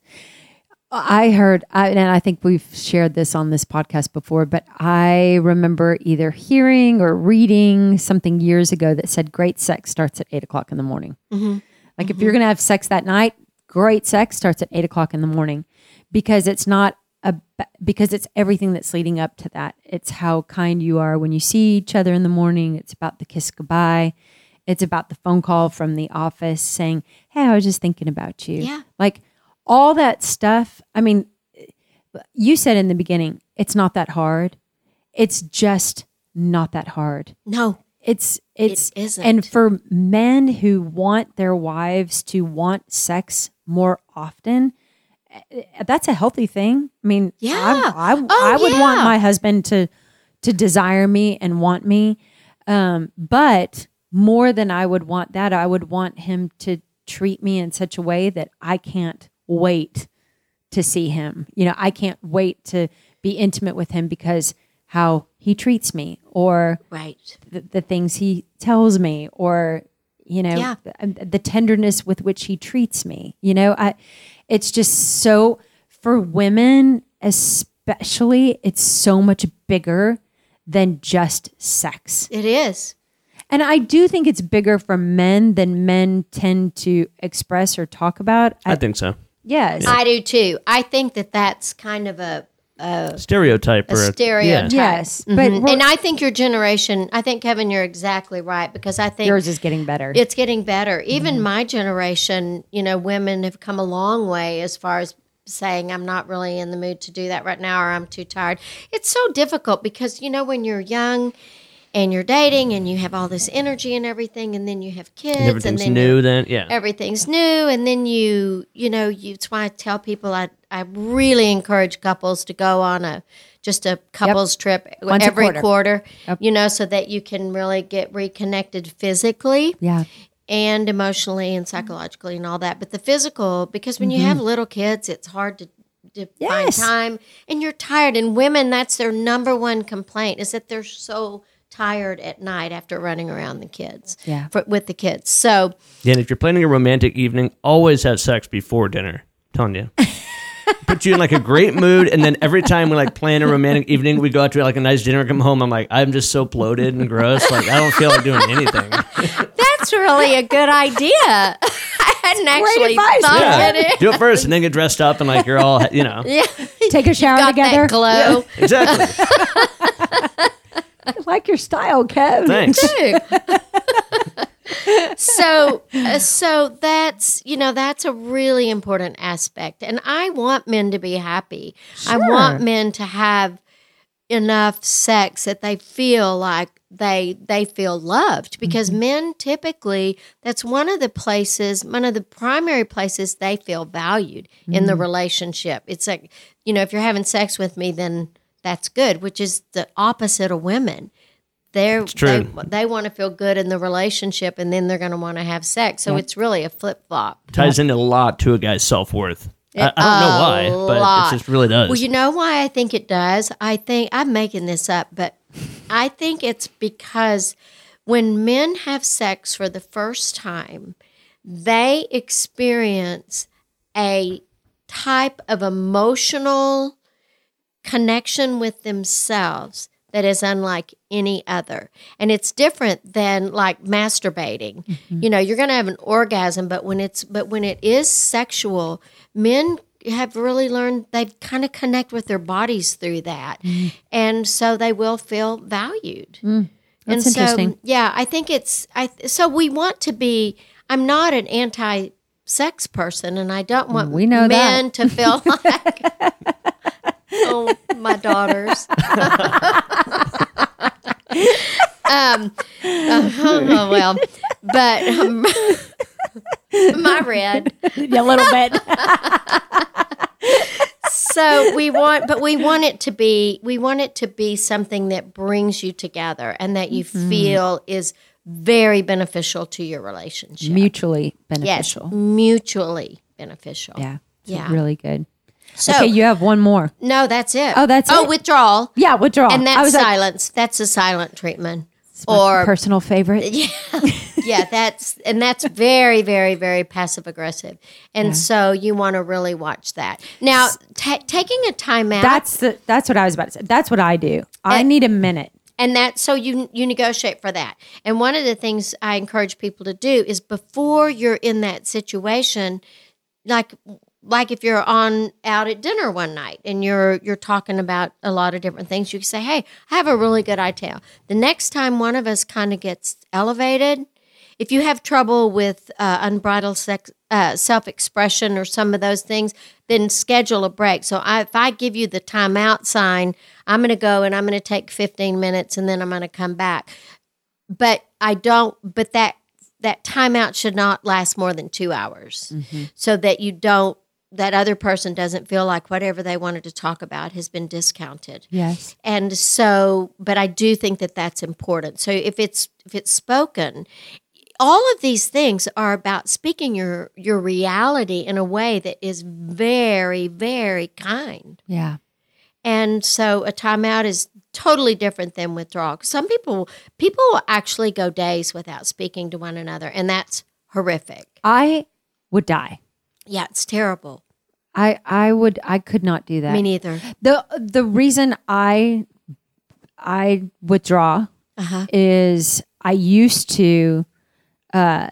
I heard, I, and I think we've shared this on this podcast before, but I remember either hearing or reading something years ago that said great sex starts at eight o'clock in the morning. Mm-hmm. Like if mm-hmm. you're going to have sex that night, great sex starts at eight o'clock in the morning because it's not a, because it's everything that's leading up to that. It's how kind you are when you see each other in the morning. It's about the kiss goodbye. It's about the phone call from the office saying, Hey, I was just thinking about you. Yeah. Like all that stuff. I mean, you said in the beginning, it's not that hard. It's just not that hard. No, It's it's isn't. and for men who want their wives to want sex more often, eh, that's a healthy thing. I mean, Yeah. I, I, Oh, I would want my husband to to desire me and want me, um, but more than I would want that, I would want him to treat me in such a way that I can't wait to see him. You know, I can't wait to be intimate with him because how he treats me or right. the, the things he tells me or you know Yeah. the, um, the tenderness with which he treats me you know i it's just so for women especially it's so much bigger than just sex It is. and i do think it's bigger for men than men tend to express or talk about I think so. Yes I do too. I think that that's kind of a, Stereotype a or stereotype. yes but Mhm. we're- And I think your generation, I think, Kevin, you're exactly right because I think yours is getting better it's getting better. Even Mm-hmm. my generation, you know, women have come a long way as far as saying, I'm not really in the mood to do that right now or I'm too tired. It's so difficult because, you know, when you're young, and you're dating and you have all this energy and everything and then you have kids and everything's then new. Then? Yeah, everything's new and then you you know you it's why i tell people i i really encourage couples to go on a just a couples trip Once every quarter. quarter, you know so that you can really get reconnected physically yeah. and emotionally and psychologically and all that. But the physical because when you mm-hmm. have little kids it's hard to to find time and you're tired and women that's their number one complaint is that they're so tired at night after running around the kids Yeah. for, with the kids so Yeah, and if you're planning a romantic evening, always have sex before dinner. I'm telling you. Put you in like a great mood, and then every time we like plan a romantic evening, we go out to like a nice dinner, come home. I'm like, I'm just so bloated and gross. Like I don't feel like doing anything. That's really a good idea. I hadn't actually advice, thought Yeah, of it. do it first, and then get dressed up, and like you're all, you know, Yeah, take a shower got together that glow. exactly. I like your style kev. Thanks. so, uh, so that's you know that's a really important aspect, and I want men to be happy. I want men to have enough sex that they feel like they they feel loved. Because men typically that's one of the places one of the primary places they feel valued in the relationship. It's like you know if you're having sex with me then that's good which is the opposite of women they're true. they, they want to feel good in the relationship and then they're going to want to have sex so it's really a flip-flop Ties into a lot to a guy's self worth. I, I don't know why, but lot. it just really does. Well, you know why I think it does? I think I'm making this up, but I think it's because when men have sex for the first time, they experience a type of emotional connection with themselves that is unlike any other. And it's different than like masturbating. Mm-hmm. You know, you're going to have an orgasm, but when it's but when it is sexual, men have really learned they kind of connect with their bodies through that. Mm. And so they will feel valued. Mm. and That's so interesting. yeah, I think it's I so we want to be I'm not an anti sex person and I don't want We know that. men to feel like oh my daughters um oh, well but um, my red a little bit so we want but we want it to be we want it to be something that brings you together and that you feel is very beneficial to your relationship. Mutually yes, beneficial. mutually beneficial. Yeah. Yeah. Really good. So okay, you have one more. no, that's it. Oh, that's oh it? withdrawal. Yeah, withdrawal. And I that's was like, silence. that's a silent treatment. Or personal favorite. yeah, yeah, that's and that's very, very, very passive aggressive, and so you want to really watch that. Now, ta taking a timeout, That's the that's what I was about to say. That's what I do. I Uh, need a minute. and that so you you negotiate for that. And one of the things I encourage people to do is before you're in that situation, like like if you're on out at dinner one night and you're you're talking about a lot of different things, you can say, "Hey, I have a really good idea." The next time one of us kind of gets elevated, if you have trouble with uh, unbridled sex, uh, self-expression or some of those things, then schedule a break. So I, if I give you the timeout sign, I'm going to go and I'm going to take 15 minutes and then I'm going to come back. But I don't. But that that timeout should not last more than two hours, so that you don't. That other person doesn't feel like whatever they wanted to talk about has been discounted Yes. and so but i do think that that's important so if it's if it's spoken all of these things are about speaking your your reality in a way that is very very kind Yeah. and so a timeout is totally different than withdrawal some people people will actually go days without speaking to one another and that's horrific I would die. Yeah it's terrible I I would I could not do that. me neither the the reason I I withdraw uh-huh is I used to uh,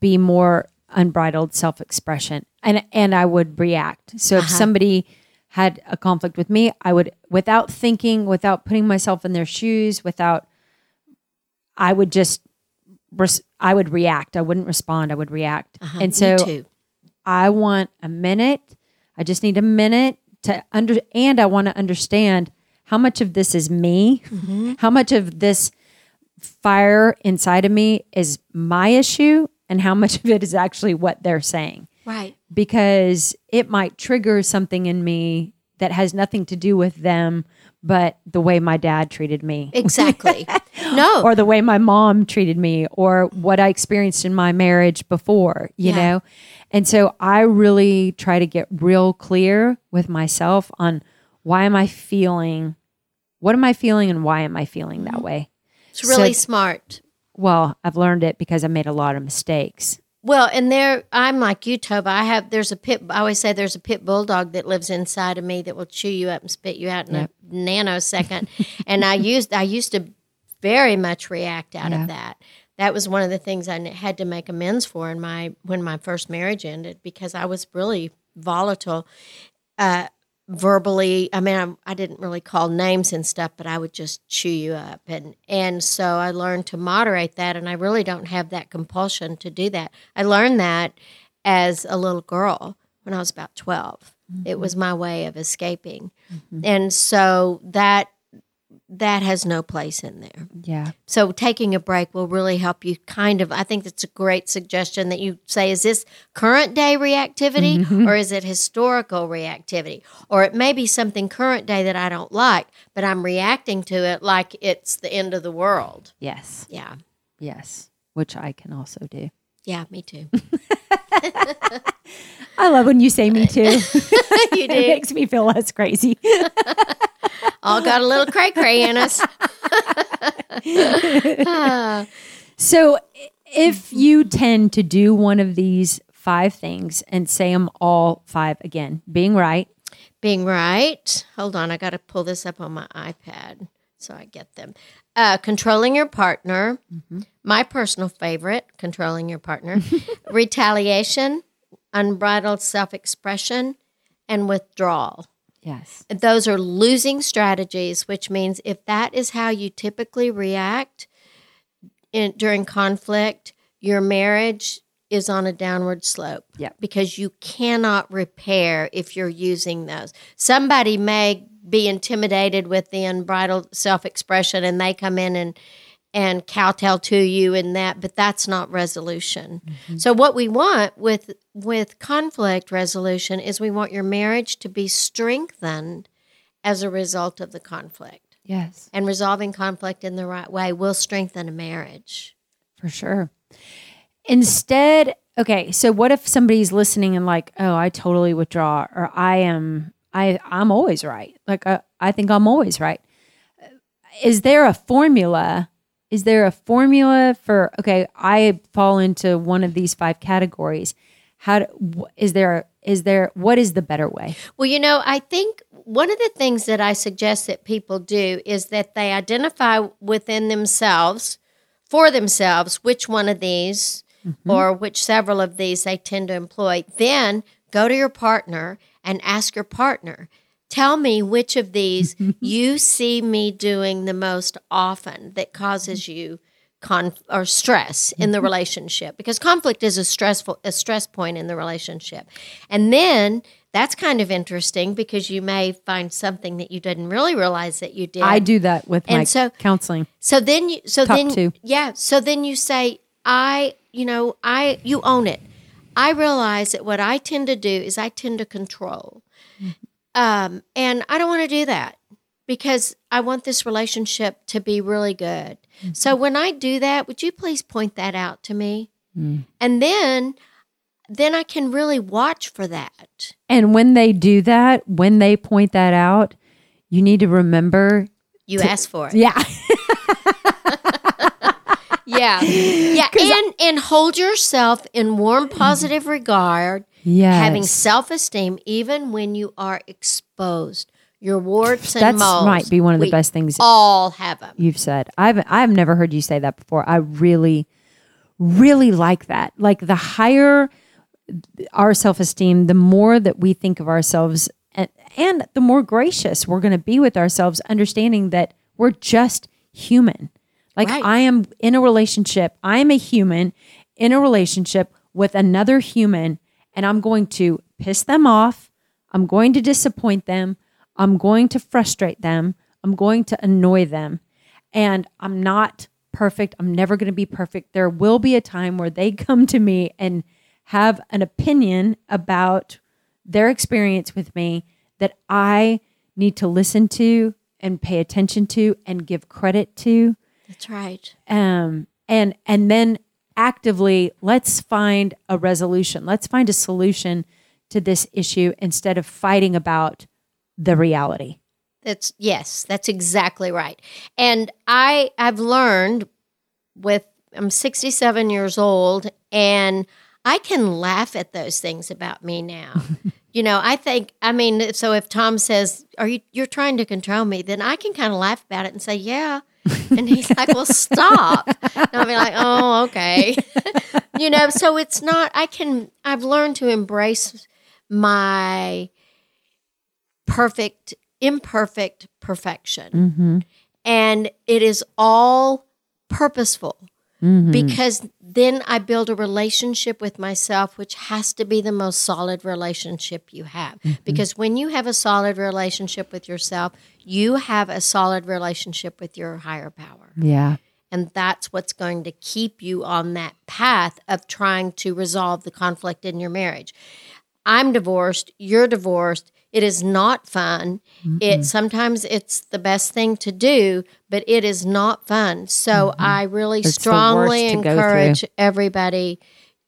be more unbridled self expression, and and I would react. So if Uh-huh. somebody had a conflict with me, I would, without thinking, without putting myself in their shoes, without, I would just, res- I would react. I wouldn't respond. I would react, uh-huh. and so I want a minute. I just need a minute to under and I want to understand how much of this is me, mm-hmm. how much of this fire inside of me is my issue, and how much of it is actually what they're saying. right Because it might trigger something in me that has nothing to do with them, but the way my dad treated me exactly no or the way my mom treated me or what I experienced in my marriage before, you Yeah. know? And so I really try to get real clear with myself on why am I feeling, what am I feeling and why am I feeling that mm-hmm. way? it's really so- smart Well, I've learned it because I made a lot of mistakes. Well, and there, I'm like you, Tova. I have, there's a pit, I always say there's a pit bulldog that lives inside of me that will chew you up and spit you out in Yep. a nanosecond. and I used, I used to very much react out Yeah. of that. That was one of the things I had to make amends for in my, when my first marriage ended because I was really volatile. Uh, verbally. I mean I, I didn't really call names and stuff but i would just chew you up. And and so i learned to moderate that and i really don't have that compulsion to do that. I learned that as a little girl when i was about 12 it was my way of escaping. And so that that has no place in there Yeah. so taking a break will really help you kind of I think that's a great suggestion that you say is this current day reactivity mm-hmm. or is it historical reactivity? Or it may be something current day that I don't like, but I'm reacting to it like it's the end of the world. Yes. Yeah. Yes. Which I can also do. Yeah, me too. I love when you say me too. you it makes me feel less crazy. All got a little cray cray in us. So, if you tend to do one of these five things and say them all five again, being right, being right. Hold on, I got to pull this up on my iPad so I get them. Uh, controlling your partner, my personal favorite, controlling your partner, retaliation, unbridled self expression, and withdrawal. yes, Those are losing strategies, which means if that is how you typically react in, during conflict, your marriage is on a downward slope. Yeah. Because you cannot repair if you're using those. Somebody may be intimidated with the unbridled self expression and they come in and and kowtow to you in that, but that's not resolution. Mm-hmm. So what we want with with conflict resolution is we want your marriage to be strengthened as a result of the conflict. Yes, and resolving conflict in the right way will strengthen a marriage. for sure. Instead, okay, so what if somebody's listening and like, oh, I totally withdraw, or I am, I, I'm always right. Like, I, I think I'm always right. Is there a formula? Is there a formula for okay? I fall into one of these five categories. How do, is there is there? What is the better way? Well, you know, I think one of the things that I suggest that people do is that they identify within themselves, for themselves, which one of these mm-hmm. or which several of these they tend to employ. Then go to your partner and ask your partner, tell me which of these you see me doing the most often that causes mm-hmm. you conf- or stress in the mm-hmm. relationship? Because conflict is a stressful a stress point in the relationship. And then that's kind of interesting because you may find something that you didn't really realize that you did. I do that with And my so- counseling. so then you so Top then two. yeah so then you say i you know i you own it i realize that what i tend to do is i tend to control. Um and i don't want to do that because i want this relationship to be really good. So when i do that would you please point that out to me? And then then i can really watch for that. And when they do that, when they point that out, you need to remember. you ask for it. Yeah, yeah yeah and and hold yourself in warm positive regard yes. having self-esteem even when you are exposed your warts and That's moles might be one of the we best things all have them you've said. I've I've never heard you say that before. I really, really like that. Like the higher our self esteem, the more that we think of ourselves, and, and the more gracious we're going to be with ourselves, understanding that we're just human. Like Right. I am in a relationship. I am a human in a relationship with another human, and I'm going to piss them off. I'm going to disappoint them. I'm going to frustrate them. I'm going to annoy them. And I'm not perfect. I'm never going to be perfect. There will be a time where they come to me and have an opinion about their experience with me that I need to listen to and pay attention to and give credit to that's right. Um, and and then actively let's find a resolution. Let's find a solution to this issue instead of fighting about the reality. That's yes that's exactly right. And i i've learned with i'm 67 years old and i can laugh at those things about me now. You know i think i mean so if tom says are you you're trying to control me then i can kind of laugh about it and say yeah and he's like well stop. And i'll be like oh okay. You know so it's not i can i've learned to embrace my perfect imperfect perfection. Mm-hmm. and it is all purposeful Mm-hmm. because then I build a relationship with myself, which has to be the most solid relationship you have. Mm-hmm. Because when you have a solid relationship with yourself, you have a solid relationship with your higher power. yeah And that's what's going to keep you on that path of trying to resolve the conflict in your marriage. I'm divorced, you're divorced. It is not fun. It sometimes it's the best thing to do, but it is not fun. So I really It's strongly encourage everybody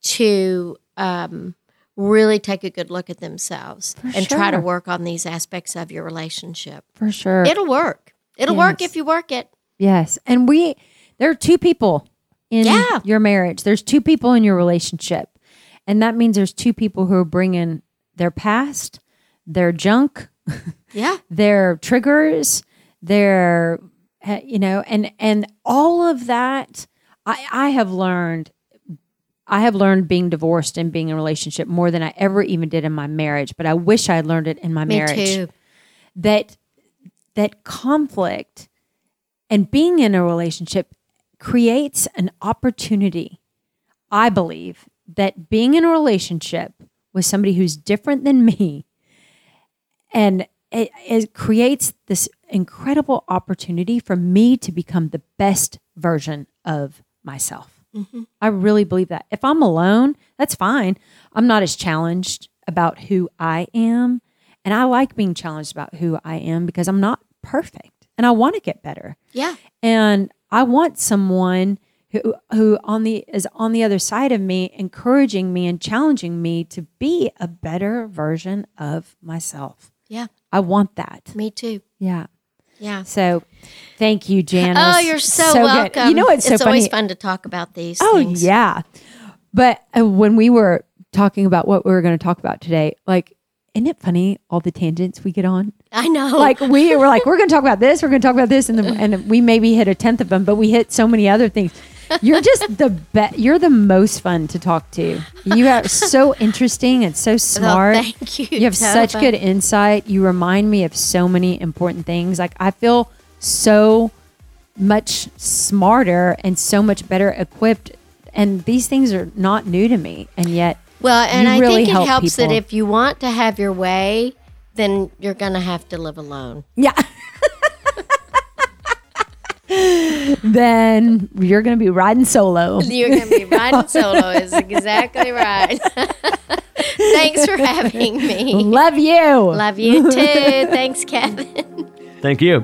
to um, really take a good look at themselves and try to work on these aspects of your relationship. for sure It'll work. It'll work if you work it. yes and we there are two people in Yeah. your marriage there's two people in your relationship and that means there's two people who are bringing their past their junk Yeah. their triggers, their uh, you know, and and all of that. I I have learned. I have learned being divorced and being in a relationship more than I ever even did in my marriage. But I wish I had learned it in my Me marriage. too. That that conflict and being in a relationship creates an opportunity. I believe that being in a relationship with somebody who's different than me and it, it creates this incredible opportunity for me to become the best version of myself. Mm-hmm. I really believe that. If I'm alone, that's fine. I'm not as challenged about who I am. And I like being challenged about who I am because I'm not perfect. and I want to get better. Yeah. And I want someone who who on the is on the other side of me encouraging me and challenging me to be a better version of myself. Yeah. I want that. Me too. Yeah. Yeah. So thank you, Janice. Oh, you're so, good. welcome. You know what's so it's funny? always fun to talk about these Oh things. yeah. But uh, when we were talking about what we were going to talk about today, like, isn't it funny all the tangents we get on? I know. Like we were like, we're going to talk about this, we're going to talk about this, and the, and we maybe hit a tenth of them, but we hit so many other things. You're just the best. You're the most fun to talk to. You are so interesting and so Well, smart. thank you. You have such good insight. You remind me of so many important things. Like I feel so much smarter and so much better equipped. And these things are not new to me, and yet Well, and I really think it help helps that if you want to have your way, then you're going to have to live alone. yeah. then you're going to be riding solo. You're going to be riding solo is exactly right. Thanks for having me. Love you. Love you too. Thanks, Kevin. Thank you.